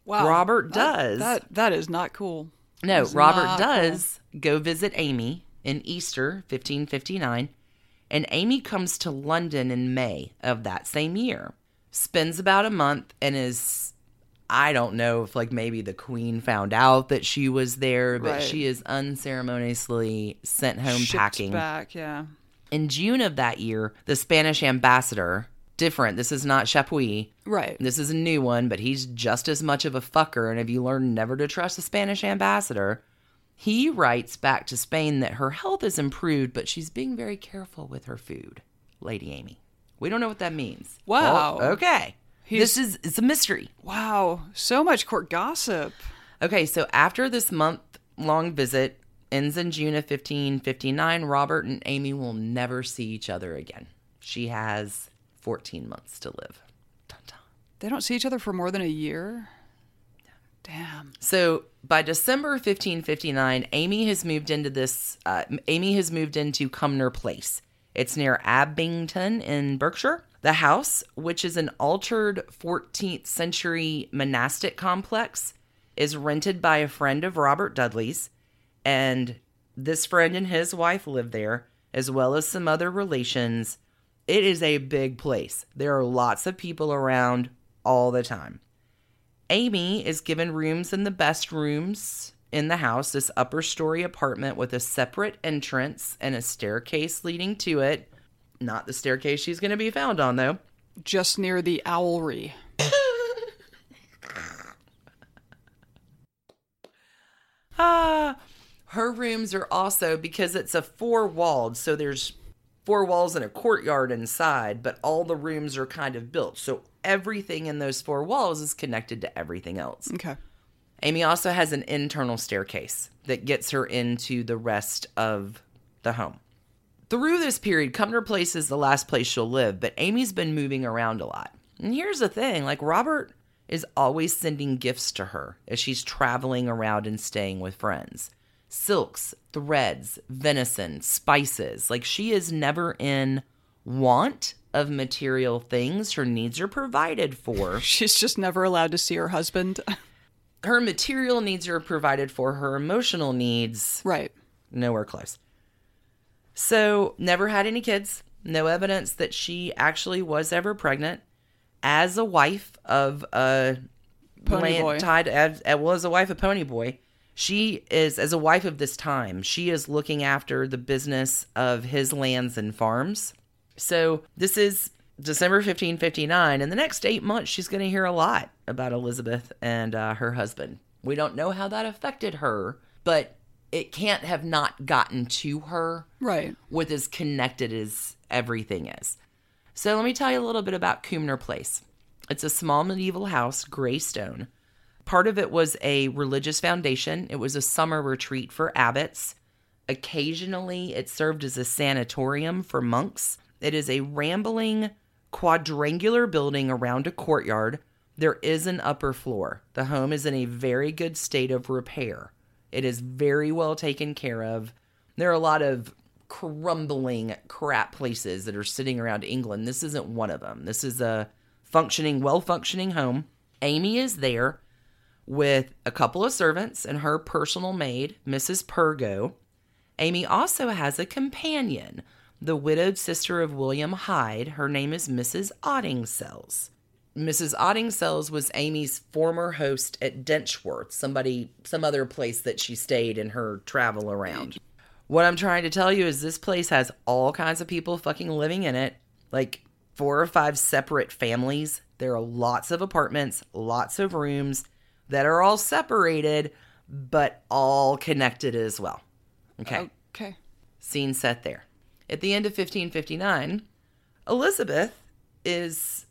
Wow, Robert That- does. That that is not cool. No, It's Robert does go visit Amy in Easter 1559, and Amy comes to London in May of that same year. Spends about a month and is I don't know if like maybe the queen found out that she was there, but Right. she is unceremoniously sent home Shipped packing. back. Yeah. In June of that year, the Spanish ambassador, different, this is not Chapuis, Right. this is a new one, but he's just as much of a fucker. And if you learn never to trust a Spanish ambassador, he writes back to Spain that her health is improved, but she's being very careful with her food, Lady Amy. We don't know what that means. Wow. Well, okay. He's- this is it's a mystery. Wow. So much court gossip. Okay, so after this month long visit ends in June of 1559, Robert and Amy will never see each other again. She has 14 months to live. Dun, dun. They don't see each other for more than a year. Damn. So by December 1559, Amy has moved into this. Uh, Amy has moved into Cumnor Place. It's near Abingdon in Berkshire. The house, which is an altered 14th century monastic complex, is rented by a friend of Robert Dudley's, and this friend and his wife live there, as well as some other relations. It is a big place. There are lots of people around all the time. Amy is given rooms in the best rooms in the house, this upper story apartment with a separate entrance and a staircase leading to it. Not the staircase she's going to be found on, though. Just near the owlry. Ah, her rooms are also because it's a four walled, so there's four walls and a courtyard inside, but all the rooms are kind of built. So everything in those four walls is connected to everything else. Okay. Amy also has an internal staircase that gets her into the rest of the home. Through this period, Cumnor Place is the last place she'll live, but Amy's been moving around a lot. And here's the thing like, Robert is always sending gifts to her as she's traveling around and staying with friends silks, threads, venison, spices. Like, she is never in want of material things. Her needs are provided for. She's just never allowed to see her husband. Her material needs are provided for, her emotional needs right. nowhere close. So, never had any kids. No evidence that she actually was ever pregnant. As a wife of a Pony boy. tied as, as well as a wife of Pony Boy, she is as a wife of this time. She is looking after the business of his lands and farms. So this is December 1559, and the next eight months she's going to hear a lot about Elizabeth and uh, her husband. We don't know how that affected her, but it can't have not gotten to her Right. with as connected as everything is. So let me tell you a little bit about Cumnor Place. It's a small medieval house, gray stone. Part of it was a religious foundation. It was a summer retreat for abbots. Occasionally, it served as a sanatorium for monks. It is a rambling quadrangular building around a courtyard. There is an upper floor. The home is in a very good state of repair. It is very well taken care of. There are a lot of crumbling crap places that are sitting around England. This isn't one of them. This is a functioning, well functioning home. Amy is there with a couple of servants and her personal maid, Mrs. Pergo. Amy also has a companion, the widowed sister of William Hyde. Her name is Mrs. Odingsells. Mrs. Odingsells was Amy's former host at Denchworth, somebody, some other place that she stayed in her travel around. What I'm trying to tell you is this place has all kinds of people fucking living in it, like four or five separate families. There are lots of apartments, lots of rooms that are all separated, but all connected as well. Okay. Okay. Scene set there. At the end of 1559, Elizabeth is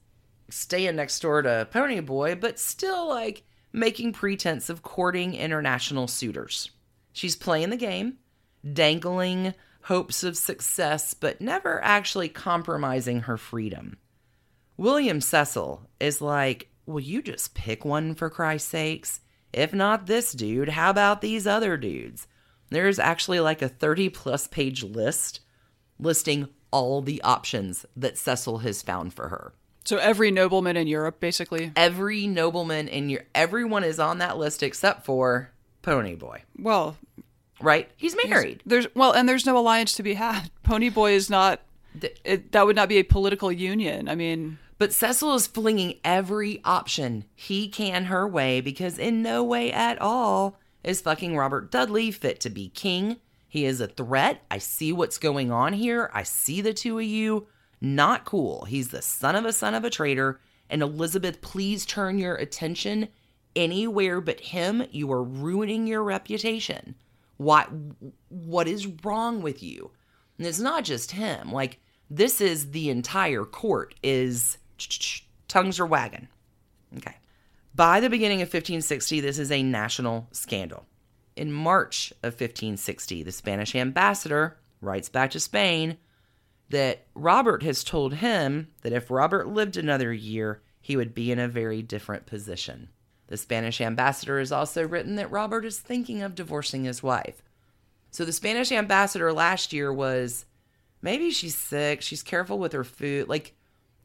staying next door to Pony Boy, but still like making pretense of courting international suitors. She's playing the game, dangling hopes of success, but never actually compromising her freedom. William Cecil is like, Will you just pick one for Christ's sakes? If not this dude, how about these other dudes? There's actually like a 30 plus page list listing all the options that Cecil has found for her. So every nobleman in Europe, basically. Every nobleman in your everyone is on that list except for Pony Boy. Well, Right? He's married. there's well, and there's no alliance to be had. Pony Boy is not. It, that would not be a political union. I mean, But Cecil is flinging every option he can her way because in no way at all is fucking Robert Dudley fit to be king. He is a threat. I see what's going on here. I see the two of you. Not cool. He's the son of a son of a traitor. And Elizabeth, please turn your attention anywhere but him. You are ruining your reputation. What what is wrong with you? And it's not just him. Like this is the entire court is tongues are wagging. Okay. By the beginning of 1560, this is a national scandal. In March of 1560, the Spanish ambassador writes back to Spain that Robert has told him that if Robert lived another year, he would be in a very different position. The Spanish ambassador has also written that Robert is thinking of divorcing his wife. So the Spanish ambassador last year was maybe she's sick, she's careful with her food. Like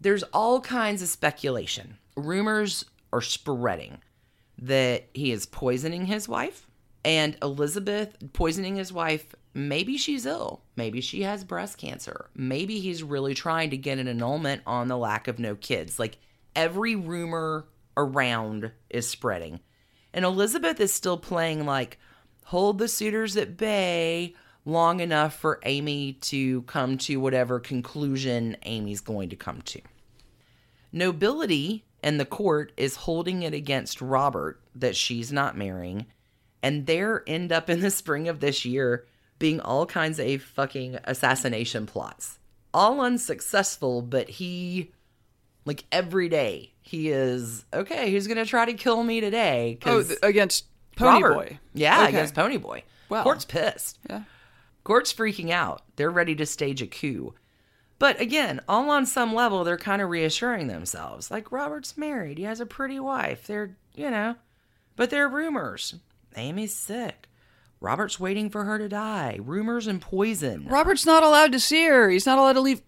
there's all kinds of speculation. Rumors are spreading that he is poisoning his wife and Elizabeth poisoning his wife. Maybe she's ill. Maybe she has breast cancer. Maybe he's really trying to get an annulment on the lack of no kids. Like every rumor around is spreading. And Elizabeth is still playing like hold the suitors at bay long enough for Amy to come to whatever conclusion Amy's going to come to. Nobility and the court is holding it against Robert that she's not marrying, and there end up in the spring of this year being all kinds of fucking assassination plots. All unsuccessful, but he like every day he is okay, who's gonna try to kill me today? Oh, th- against Pony Robert. Boy. Yeah, Okay. against Pony Boy. Wow. Court's pissed. Yeah. Court's freaking out. They're ready to stage a coup. But again, all on some level, they're kind of reassuring themselves. Like, Robert's married. He has a pretty wife. They're, you know, but they're rumors. Amy's sick. Robert's waiting for her to die. Rumors and poison. Robert's not allowed to see her. He's not allowed to leave.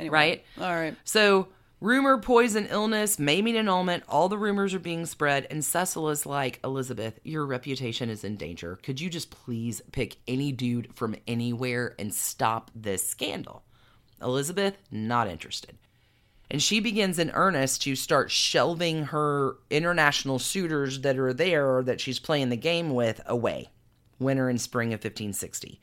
Anyway. Right? All right. So, rumor, poison, illness, maybe an annulment, all the rumors are being spread. And Cecil is like, Elizabeth, your reputation is in danger. Could you just please pick any dude from anywhere and stop this scandal? Elizabeth, not interested. And she begins in earnest to start shelving her international suitors that are there that she's playing the game with away, winter and spring of 1560.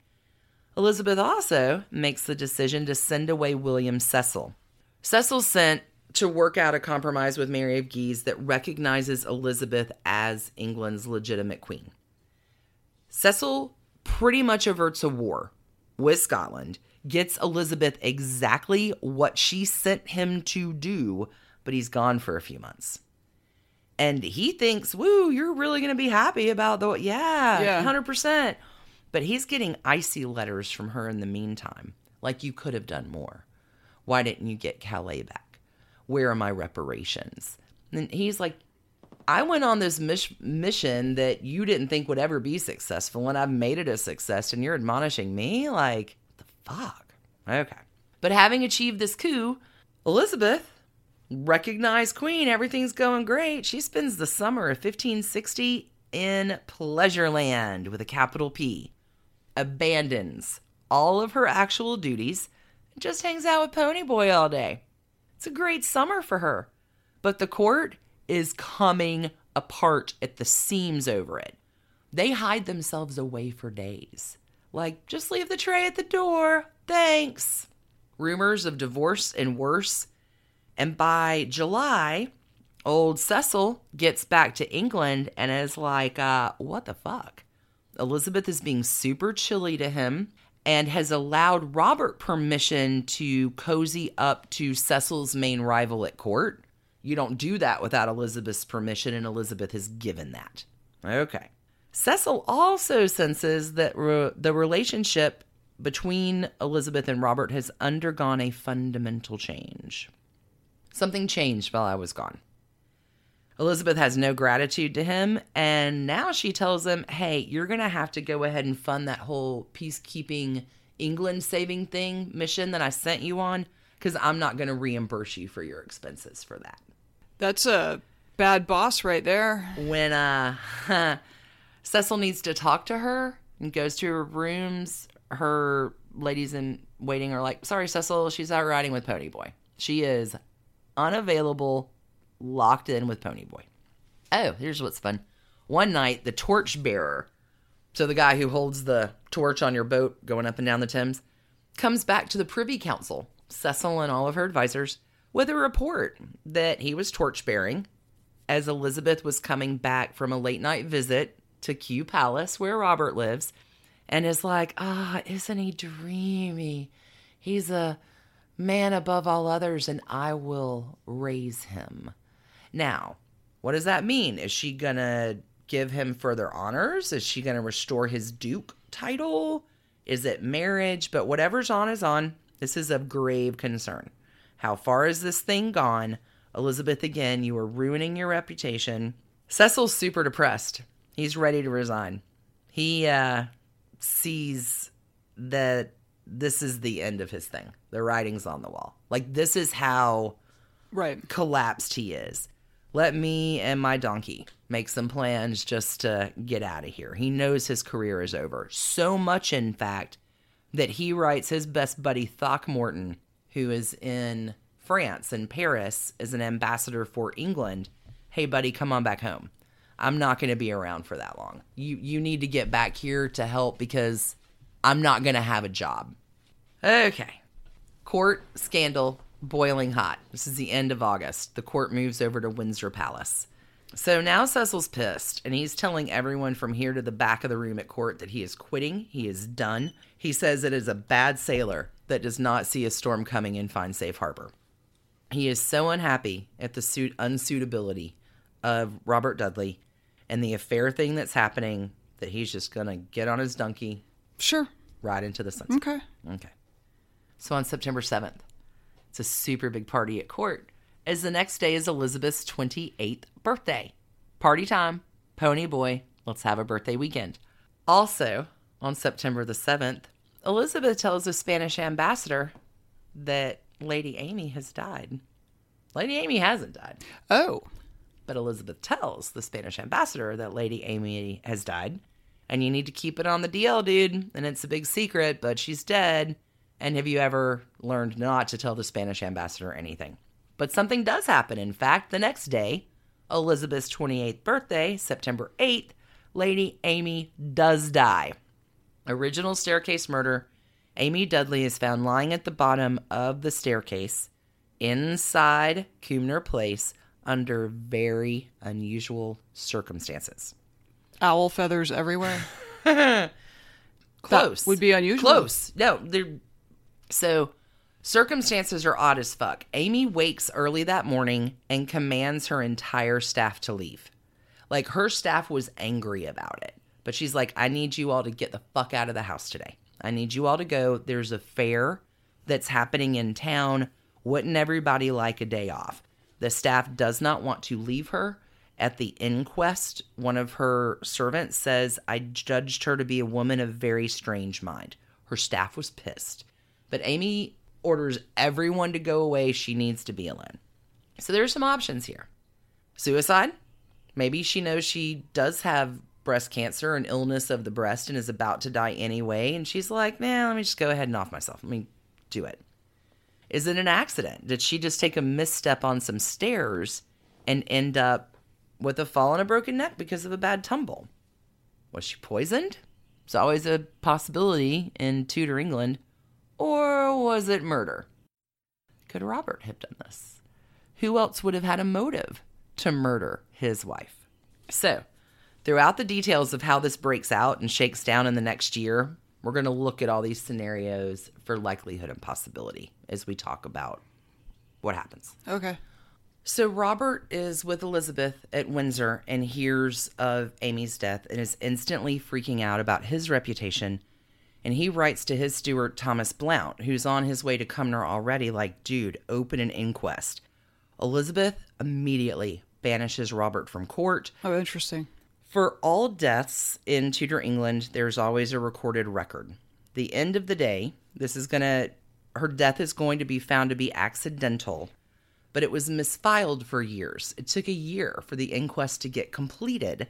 Elizabeth also makes the decision to send away William Cecil. Cecil sent to work out a compromise with Mary of Guise that recognizes Elizabeth as England's legitimate queen. Cecil pretty much averts a war with Scotland, gets Elizabeth exactly what she sent him to do, but he's gone for a few months. And he thinks, woo, you're really going to be happy about the, yeah, Yeah. 100%. But he's getting icy letters from her in the meantime. Like, you could have done more. Why didn't you get Calais back? Where are my reparations? And he's like, I went on this mis- mission that you didn't think would ever be successful, and I've made it a success, and you're admonishing me? Like, fuck? Okay. But having achieved this coup, Elizabeth, recognized queen, everything's going great. She spends the summer of 1560 in Pleasureland with a capital P, abandons all of her actual duties, and just hangs out with Ponyboy all day. It's a great summer for her. But the court is coming apart at the seams over it. They hide themselves away for days. Like, just leave the tray at the door. Thanks. Rumors of divorce and worse. And by July, old Cecil gets back to England and is like, uh, what the fuck? Elizabeth is being super chilly to him and has allowed Robert permission to cozy up to Cecil's main rival at court. You don't do that without Elizabeth's permission, and Elizabeth has given that. Okay. Cecil also senses that re- the relationship between Elizabeth and Robert has undergone a fundamental change. Something changed while I was gone. Elizabeth has no gratitude to him, and now she tells him, hey, you're going to have to go ahead and fund that whole peacekeeping England saving thing mission that I sent you on, because I'm not going to reimburse you for your expenses for that. That's a bad boss right there. When uh, Cecil needs to talk to her and goes to her rooms, her ladies in waiting are like, sorry, Cecil, she's out riding with Ponyboy. She is unavailable, locked in with Ponyboy. Oh, here's what's fun. One night, the torch bearer, so the guy who holds the torch on your boat going up and down the Thames, comes back to the Privy Council, Cecil and all of her advisors, with a report that he was torch bearing as Elizabeth was coming back from a late night visit to Kew Palace, where Robert lives, and is like, ah, isn't he dreamy? He's a man above all others, and I will raise him. Now, what does that mean? Is she gonna give him further honors? Is she gonna restore his Duke title? Is it marriage? But whatever's on is on. This is of grave concern. How far is this thing gone? Elizabeth, again, you are ruining your reputation. Cecil's super depressed. He's ready to resign. He uh, sees that this is the end of his thing. The writing's on the wall. Like, this is how Right. collapsed he is. Let me and my donkey make some plans just to get out of here. He knows his career is over. So much, in fact, that he writes his best buddy Throckmorton, who is in France in Paris as an ambassador for England. Hey, buddy, come on back home. I'm not going to be around for that long. You you need to get back here to help because I'm not going to have a job. Okay. Court scandal boiling hot. This is the end of August. The court moves over to Windsor Palace. So now Cecil's pissed, and he's telling everyone from here to the back of the room at court that he is quitting. He is done. He says it is a bad sailor that does not see a storm coming and find safe harbor. He is so unhappy at the suit unsuitability of Robert Dudley and the affair thing that's happening that he's just gonna get on his donkey, Sure. ride into the sunset. Okay. Okay. So on September 7th, it's a super big party at court, as the next day is Elizabeth's 28th birthday. Party time, pony boy, let's have a birthday weekend. Also, on September the 7th, Elizabeth tells the Spanish ambassador that Lady Amy has died. Lady Amy hasn't died. Oh. But Elizabeth tells the Spanish ambassador that Lady Amy has died. And you need to keep it on the DL, dude. And it's a big secret, but she's dead. And have you ever learned not to tell the Spanish ambassador anything? But something does happen. In fact, the next day, Elizabeth's 28th birthday, September 8th, Lady Amy does die. Original staircase murder. Amy Dudley is found lying at the bottom of the staircase inside Cumnor Place under very unusual circumstances. Owl feathers everywhere. Close. would be unusual. Close. No, they're so circumstances are odd as fuck. Amy wakes early that morning and commands her entire staff to leave. Like her staff was angry about it. But she's like, I need you all to get the fuck out of the house today. I need you all to go. There's a fair that's happening in town. Wouldn't everybody like a day off? The staff does not want to leave her. At the inquest, one of her servants says, I judged her to be a woman of very strange mind. Her staff was pissed. But Amy orders everyone to go away. She needs to be alone. So there's some options here suicide. Maybe she knows she does have breast cancer, an illness of the breast, and is about to die anyway. And she's like, nah, let me just go ahead and off myself. Let me do it. Is it an accident? Did she just take a misstep on some stairs and end up with a fall and a broken neck because of a bad tumble? Was she poisoned? It's always a possibility in Tudor England. Or was it murder? Could Robert have done this? Who else would have had a motive to murder his wife? So, throughout the details of how this breaks out and shakes down in the next year, we're going to look at all these scenarios for likelihood and possibility as we talk about what happens. Okay. So Robert is with Elizabeth at Windsor and hears of Amy's death and is instantly freaking out about his reputation. And he writes to his steward Thomas Blount, who's on his way to Cumnor already, like, dude, open an inquest. Elizabeth immediately banishes Robert from court. Oh, interesting. For all deaths in Tudor England, there's always a recorded record. The end of the day, this is going to, her death is going to be found to be accidental, but it was misfiled for years. It took a year for the inquest to get completed.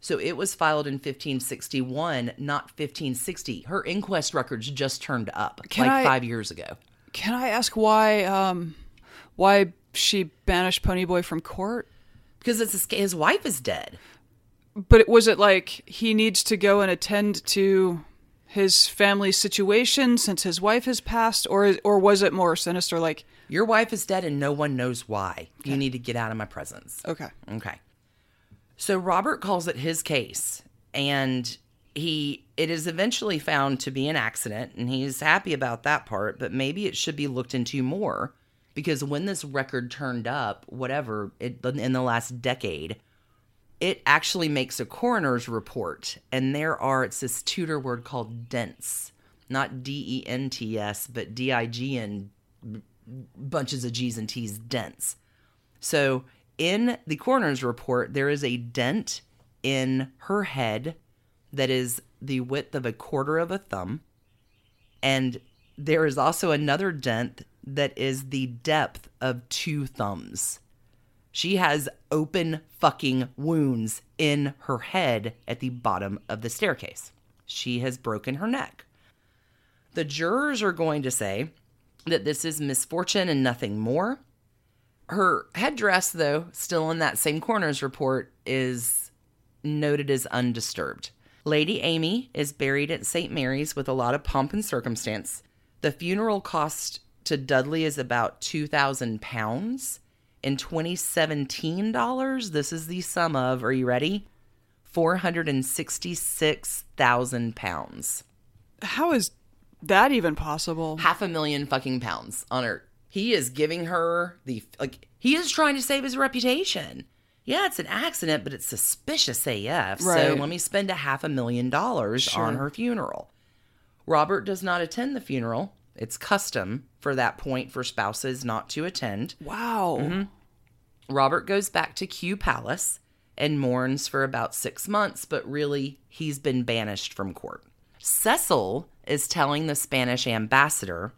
So it was filed in 1561, not 1560. Her inquest records just turned up Can like I- five years ago. Can I ask why um why she banished Ponyboy from court? Because it's a, his wife is dead. But it, was it like he needs to go and attend to his family situation since his wife has passed or or was it more sinister like Your wife is dead and no one knows why. You need to get out of my presence. okay. Okay. So Robert calls it his case and he it is eventually found to be an accident and he's happy about that part, but maybe it should be looked into more because when this record turned up, whatever, it, in the last decade, it actually makes a coroner's report and there are it's this Tudor word called dents, not D E N T S, but D I G and bunches of G's and T's dents. So in the coroner's report, there is a dent in her head that is the width of a quarter of a thumb. And there is also another dent that is the depth of two thumbs. She has open fucking wounds in her head at the bottom of the staircase. She has broken her neck. The jurors are going to say that this is misfortune and nothing more. Her headdress, though, still in that same coroner's report, is noted as undisturbed. Lady Amy is buried at St. Mary's with a lot of pomp and circumstance. The funeral cost to Dudley is about 2,000 pounds. In 2017 dollars, this is the sum of, are you ready? 466,000 pounds. How is that even possible? Half a million fucking pounds on her. He is giving her the, like, he is trying to save his reputation. Yeah, it's an accident, but it's suspicious AF. So let me spend a half a million dollars Sure. on her funeral. Robert does not attend the funeral. It's custom for that point for spouses not to attend. Wow. Mm-hmm. Robert goes back to Kew Palace and mourns for about six months, but really, he's been banished from court. Cecil is telling the Spanish ambassador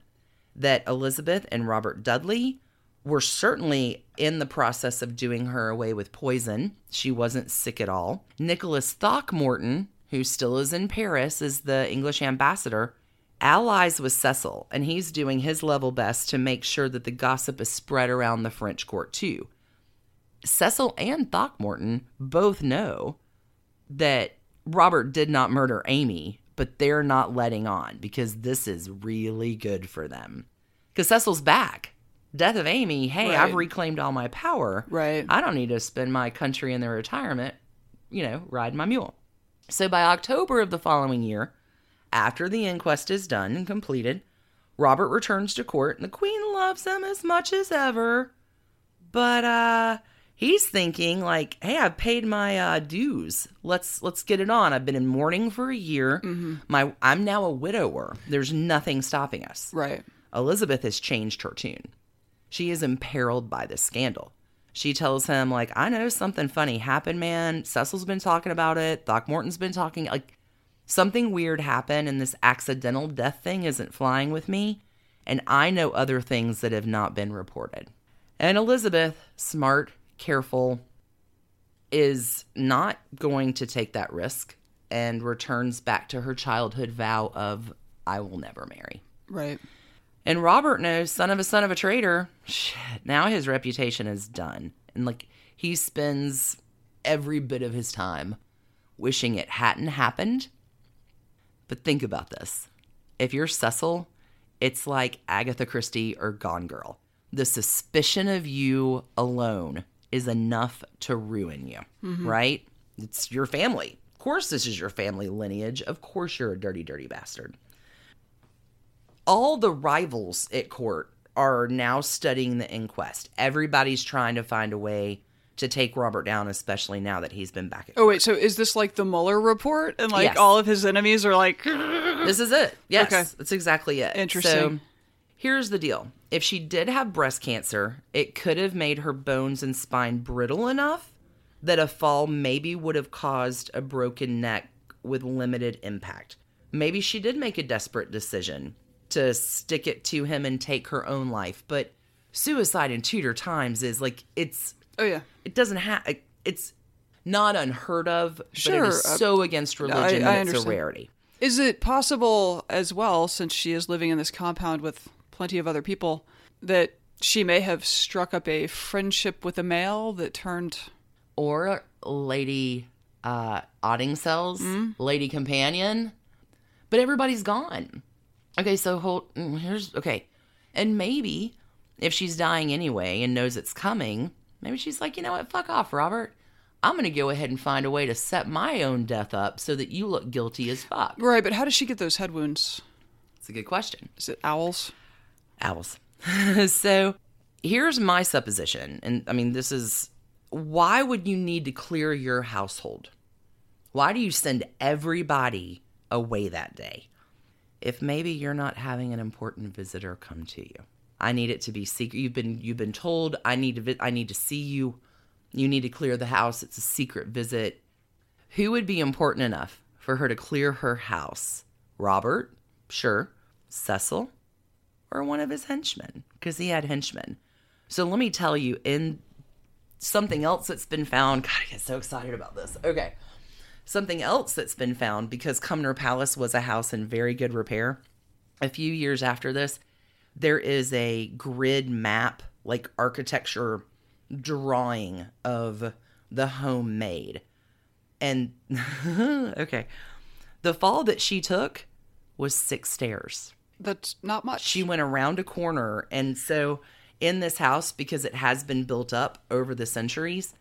that Elizabeth and Robert Dudley were certainly in the process of doing her away with poison. She wasn't sick at all. Nicholas Throckmorton, who still is in Paris, is the English ambassador, allies with Cecil, and he's doing his level best to make sure that the gossip is spread around the French court too. Cecil and Throckmorton both know that Robert did not murder Amy, but they're not letting on because this is really good for them. Because Cecil's back. Death of Amy, hey, I've reclaimed all my power. Right. I don't need to spend my country in their retirement, you know, riding my mule. So by October of the following year, after the inquest is done and completed, Robert returns to court and the queen loves him as much as ever. But uh he's thinking like, "Hey, I've paid my uh dues. Let's let's get it on. I've been in mourning for a year. My I'm now a widower. There's nothing stopping us." Right. Elizabeth has changed her tune. She is imperiled by this scandal. She tells him, like, I know something funny happened, man. Cecil's been talking about it. Throckmorton's been talking. Like, something weird happened, and this accidental death thing isn't flying with me. And I know other things that have not been reported. And Elizabeth, smart, careful, is not going to take that risk and returns back to her childhood vow of, I will never marry. Right. And Robert knows, son of a son of a traitor, shit, now his reputation is done. And like he spends every bit of his time wishing it hadn't happened. But think about this. If you're Cecil, it's like Agatha Christie or Gone Girl. The suspicion of you alone is enough to ruin you, mm-hmm. right? It's your family. Of course, this is your family lineage. Of course, you're a dirty, dirty bastard all the rivals at court are now studying the inquest. Everybody's trying to find a way to take Robert down, especially now that he's been back at Oh wait, so is this like the Mueller report, and like Yes. all of his enemies are like, This is it. Yes, Okay. that's exactly it. Interesting. So here's the deal. If she did have breast cancer, it could have made her bones and spine brittle enough that a fall maybe would have caused a broken neck with limited impact. Maybe she did make a desperate decision to stick it to him and take her own life, but suicide in Tudor times is like it's oh yeah, it doesn't have it's not unheard of, but it Sure, uh, so against religion I that it's a rarity. Is it possible as well, since she is living in this compound with plenty of other people, that she may have struck up a friendship with a male that turned? or Lady uh, Odingsel's Lady Companion, but everybody's gone. Okay, so hold. mm, Here's okay, and maybe if she's dying anyway and knows it's coming, maybe she's like, you know what, fuck off, Robert. I'm gonna go ahead and find a way to set my own death up so that you look guilty as fuck. Right, but how does she get those head wounds? It's a good question. Is it owls? Owls. so here's my supposition. And I mean, this is why would you need to clear your household? Why do you send everybody away that day? If maybe you're not having an important visitor come to you. I need it to be secret. You've been you've been told I need to vi- I need to see you You need to clear the house. It's a secret visit. Who would be important enough for her to clear her house? Robert? Sure. Cecil? Or one of his henchmen? Because he had henchmen. So let me tell you, in something else that's been found, God, I get so excited about this. Okay. Something else that's been found because Cumnor Palace was a house in very good repair. A few years after this, there is a grid map, like architecture drawing of the home made. And okay, the fall that she took was six stairs. That's not much. She went around a corner. And so, in this house, because it has been built up over the centuries,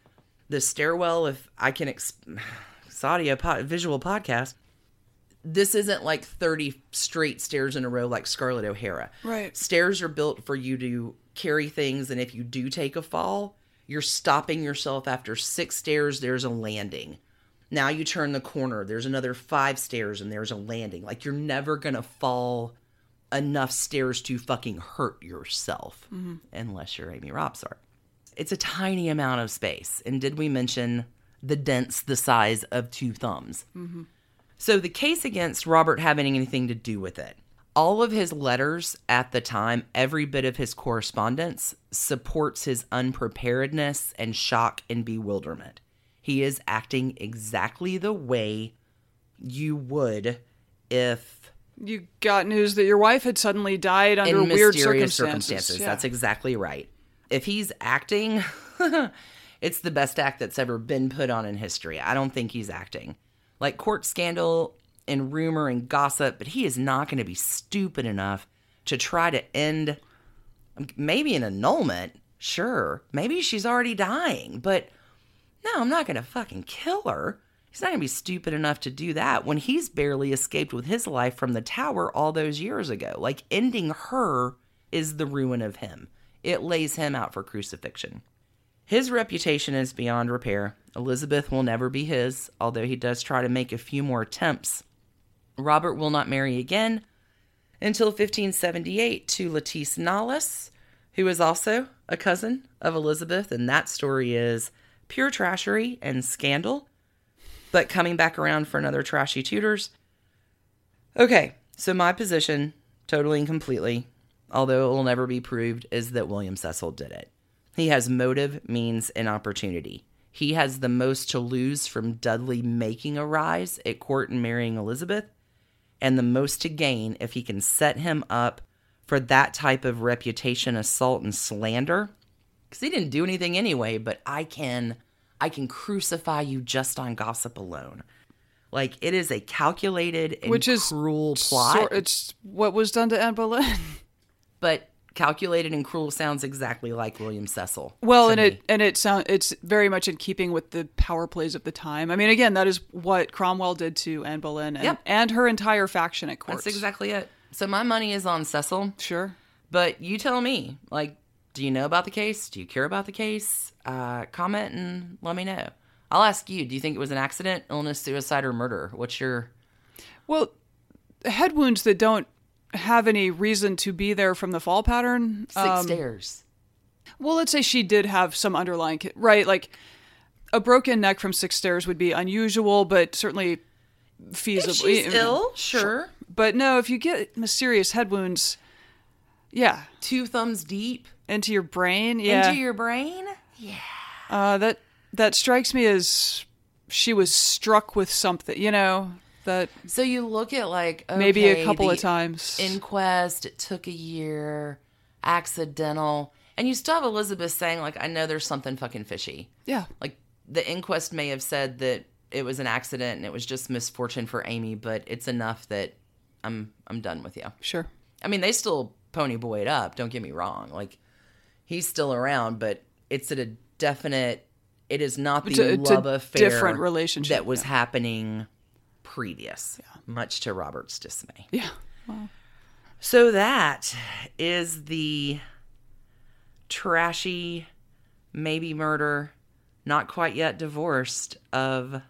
the stairwell, if I can, exp- it's audio po- visual podcast, this isn't like 30 straight stairs in a row like Scarlett O'Hara. Right. Stairs are built for you to carry things. And if you do take a fall, you're stopping yourself after six stairs, there's a landing. Now you turn the corner, there's another five stairs, and there's a landing. Like you're never going to fall enough stairs to fucking hurt yourself unless you're Amy Robsart. It's a tiny amount of space. And did we mention the dents the size of two thumbs? So the case against Robert having anything to do with it. All of his letters at the time, every bit of his correspondence supports his unpreparedness and shock and bewilderment. He is acting exactly the way you would if you got news that your wife had suddenly died under in weird mysterious circumstances. Yeah. That's exactly right. If he's acting, it's the best act that's ever been put on in history. I don't think he's acting. Like court scandal and rumor and gossip, but he is not going to be stupid enough to try to end maybe an annulment. Sure. Maybe she's already dying, but no, I'm not going to fucking kill her. He's not going to be stupid enough to do that when he's barely escaped with his life from the tower all those years ago. Like, ending her is the ruin of him. It lays him out for crucifixion. His reputation is beyond repair. Elizabeth will never be his, although he does try to make a few more attempts. Robert will not marry again until 1578 to Lettice Knollys, who is also a cousin of Elizabeth, and that story is pure trashery and scandal, but coming back around for another trashy Tudors. Okay, so my position, totally and completely, although it will never be proved, is that William Cecil did it. He has motive, means, and opportunity. He has the most to lose from Dudley making a rise at court and marrying Elizabeth, and the most to gain if he can set him up for that type of reputation assault and slander because he didn't do anything anyway but i can i can crucify you just on gossip alone like it is a calculated and Which is cruel plot So it's what was done to Anne Boleyn. but calculated and cruel sounds exactly like william cecil Well, and me. it and it sound it's very much in keeping with the power plays of the time. I mean, again, that is what Cromwell did to Anne Boleyn and, Yep. and her entire faction at court. that's exactly it so my money is on cecil sure. But you tell me, like, do you know about the case? Do you care about the case? Uh, comment and let me know. I'll ask you, do you think it was an accident, illness, suicide, or murder? What's your. Well, head wounds that don't have any reason to be there from the fall pattern. Six um, stairs. Well, let's say she did have some underlying, right? Like a broken neck from six stairs would be unusual, but certainly feasible. She's ill, sure. But no, if you get mysterious head wounds, yeah, Two thumbs deep into your brain, yeah, into your brain? Uh, that that strikes me as she was struck with something. You know that So you look at, like, maybe a couple of times. Inquest, it took a year, accidental. And you still have Elizabeth saying, like, I know there's something fucking fishy. yeah, like the inquest may have said that it was an accident and it was just misfortune for Amy, but it's enough that I'm I'm done with you. sure. I mean, they still pony boy it up. Don't get me wrong. Like he's still around, but it's at a definite. It is not the It's a- it's a love affair different relationship, that was happening previous, much to Robert's dismay. Yeah. So that is the trashy, maybe murder, not quite yet divorced of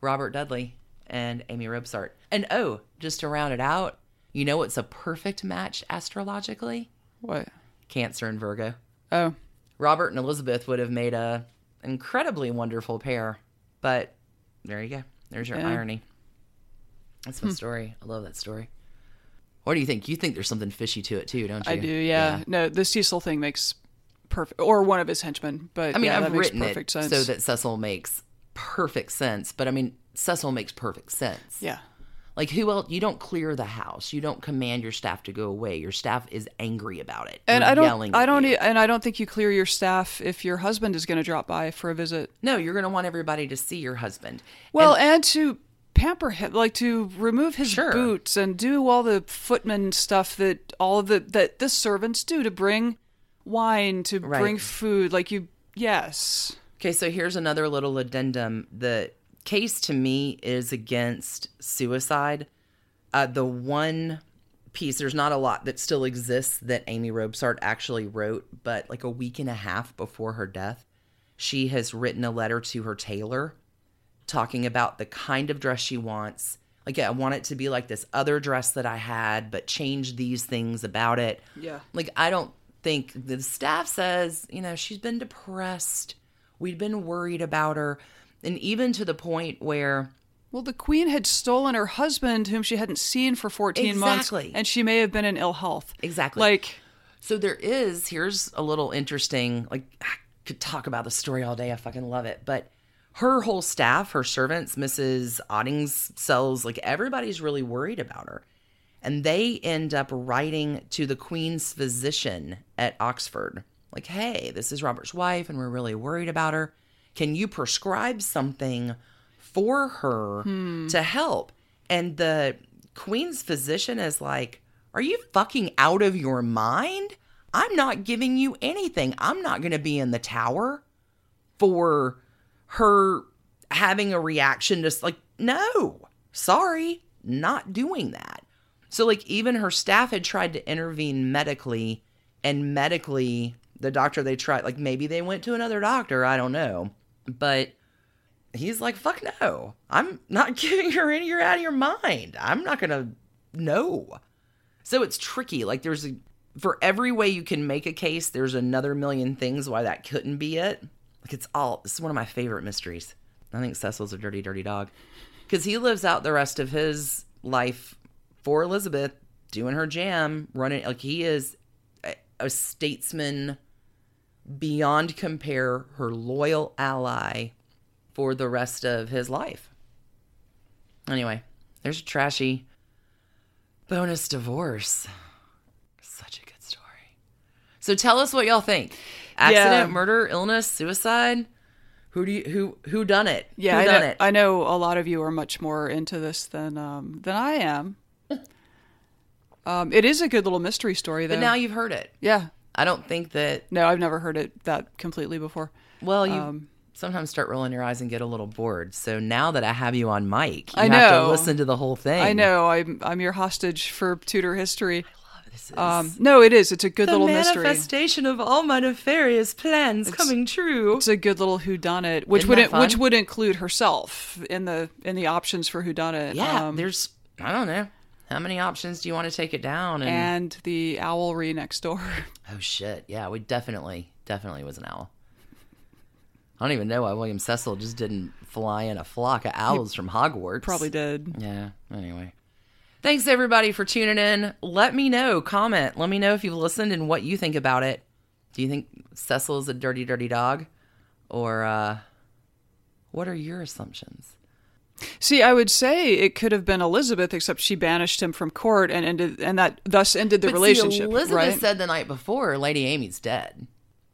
Robert Dudley and Amy Robsart. And oh, just to round it out, you know what's a perfect match astrologically? What? Cancer and Virgo. Oh, Robert and Elizabeth would have made a incredibly wonderful pair. But there you go. There's your Yeah. Hmm. irony. That's my story. I love that story. What do you think? You think there's something fishy to it too, don't you? I do, yeah. No, the Cecil thing makes perfect, or one of his henchmen. But I mean, yeah, I've written it perfect sense. so that Cecil makes perfect sense. But I mean, Cecil makes perfect sense. yeah, Like who else? You don't clear the house. You don't command your staff to go away. Your staff is angry about it. and You're I don't, yelling I don't, e- and I don't think you clear your staff if your husband is going to drop by for a visit. No, you're going to want everybody to see your husband. Well, and, to pamper him, like to remove his Sure. boots and do all the footman stuff that all of the that the servants do to bring wine, to Right. bring food. Like you, yes, Okay, so here's another little addendum. The case to me is against suicide. Uh, the one piece, there's not a lot that still exists that Amy Robsart actually wrote, but like a week and a half before her death, she has written a letter to her tailor talking about the kind of dress she wants. Like, yeah, I want it to be like this other dress that I had, but change these things about it. Yeah. Like, I don't think the staff says, you know, she's been depressed. We'd been worried about her. And even to the point where, Well, the queen had stolen her husband, whom she hadn't seen for 14 Exactly. months, and she may have been in ill health. Exactly. Like, so there is, here's a little interesting, like, I could talk about the story all day. I fucking love it. But her whole staff, her servants, Mrs. Odingsells, like, everybody's really worried about her. And they end up writing to the Queen's physician at Oxford, like, hey, this is Robert's wife, and we're really worried about her. Can you prescribe something for her hmm. to help? And the Queen's physician is like, are you fucking out of your mind? I'm not giving you anything. I'm not going to be in the tower for her having a reaction just like no sorry not doing that so like even her staff had tried to intervene medically and medically the doctor they tried like maybe they went to another doctor i don't know but he's like fuck no. I'm not giving her any you're out of your mind. I'm not gonna no. So it's tricky. Like there's a for every way you can make a case there's another million things why that couldn't be it. Like it's all this is one of my favorite mysteries. I think cecil's a dirty dirty dog. Because he lives out the rest of his life for elizabeth doing her jam running like he is a, a statesman beyond compare her loyal ally for the rest of his life. Anyway there's a trashy bonus divorce. Such a good story. So tell us what y'all think. Accident Yeah. murder illness suicide? Who do you who who done it? Yeah, who I know, it? I know a lot of you are much more into this than um, than I am. um, it is a good little mystery story, though. but now you've heard it. Yeah, i don't think that no, I've never heard it that completely before. well you Um, sometimes start rolling your eyes and get a little bored so now that i have you on mic you I have to know. listen to the whole thing I know I'm I'm your hostage for Tudor history. Um, no, it is. It's a good the little mystery. manifestation of all my nefarious plans coming true It's a good little whodunit, which Isn't would which would include herself in the in the options for whodunit. yeah um, there's i don't know how many options do you want to take it down and and the owlry next door. Oh shit! Yeah, we definitely, definitely was an owl. I don't even know why William Cecil just didn't fly in a flock of owls from Hogwarts. Probably did. Yeah. Anyway, thanks everybody for tuning in. Let me know, comment. Let me know if you've listened and what you think about it. Do you think Cecil is a dirty, dirty dog, or uh, what are your assumptions? See, I would say it could have been Elizabeth, except she banished him from court and ended, and that thus ended the But see, relationship. Elizabeth right? said the night before, Lady Amy's dead.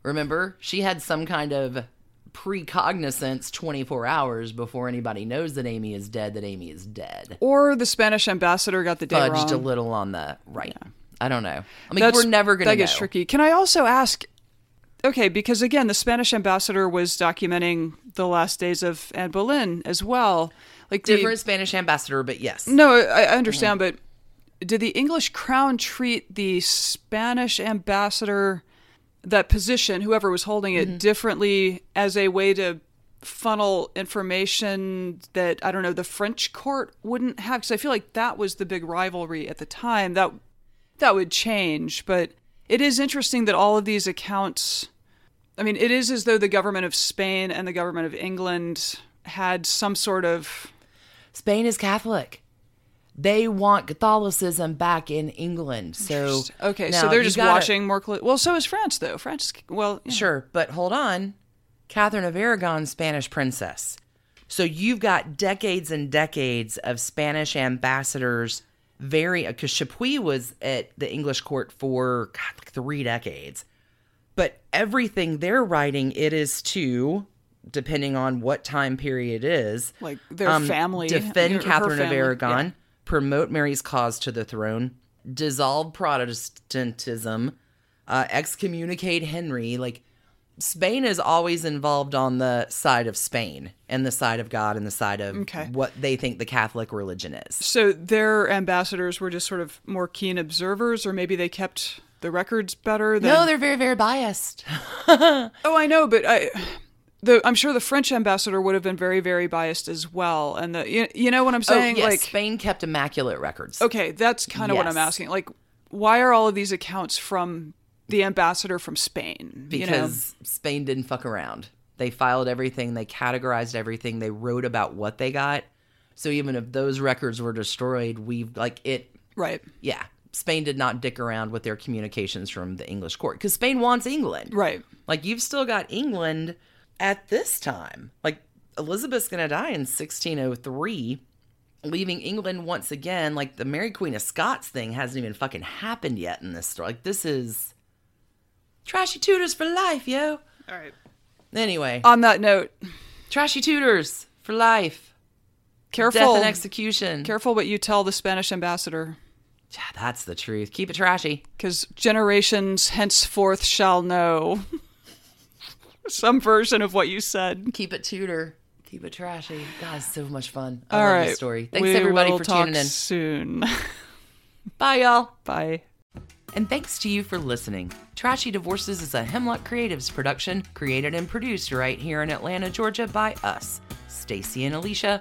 Remember? She had some kind of precognizance 24 hours before anybody knows that Amy is dead, that Amy is dead. or the Spanish ambassador got the date Fudged wrong. a little on the right. I don't know. I mean, That's- we're never going to That know. gets tricky. Can I also ask? Okay, because again, the Spanish ambassador was documenting the last days of Anne Boleyn as well. Like the- Different Spanish ambassador, but yes. No, I, I understand, but did the English crown treat the Spanish ambassador, that position, whoever was holding it, Mm-hmm. differently as a way to funnel information that I don't know the French court wouldn't have? Because I feel like that was the big rivalry at the time. That that would change, but it is interesting that all of these accounts I mean, it is as though the government of Spain and the government of England had some sort of. Spain is Catholic. They want Catholicism back in England. So Okay, so they're just gotta- watching more. Clo- well, so is France, though. France, well, yeah. Sure, but hold on. Catherine of Aragon, Spanish princess. So you've got decades and decades of Spanish ambassadors. Very because Chapuis was at the English court for God, like three decades, but everything they're writing it is to, depending on what time period it is, Like their um, family, defend her Catherine of family, Aragon, yeah. promote Mary's cause to the throne, dissolve Protestantism, uh, excommunicate Henry. Like Spain is always involved on the side of Spain and the side of God and the side of Okay. what they think the Catholic religion is. So their ambassadors were just sort of more keen observers, or maybe they kept the records better. Than... No, they're very, very biased. Oh, I know, but I, the I'm sure the French ambassador would have been very, very biased as well. And the you, you know what I'm Oh, saying? yes, Like, Spain kept immaculate records. okay, that's kind of what I'm asking. Like, why are all of these accounts from the ambassador from Spain? you know? because Spain didn't fuck around. They filed everything, they categorized everything, they wrote about what they got. So even if those records were destroyed, we've like it right, yeah, Spain did not dick around with their communications from the English court cuz Spain wants England. right. Like you've still got England at this time. Like Elizabeth's going to die in 1603, leaving England once again. Like the Mary Queen of Scots thing hasn't even fucking happened yet in this story. Like this is trashy Tudors for life, yo. All right. Anyway, On that note, trashy Tudors for life. careful, Death and execution. careful what you tell the Spanish ambassador, Yeah, that's the truth. Keep it trashy. because generations henceforth shall know some version of what you said. Keep it Tudor. Keep it trashy. God, it's so much fun. I All love right, this story. Thanks we everybody for talk tuning in. Soon. Bye, y'all. Bye. And thanks to you for listening. Trashy Divorces is a Hemlock Creatives production, created and produced right here in Atlanta, Georgia by us, Stacy and Alicia,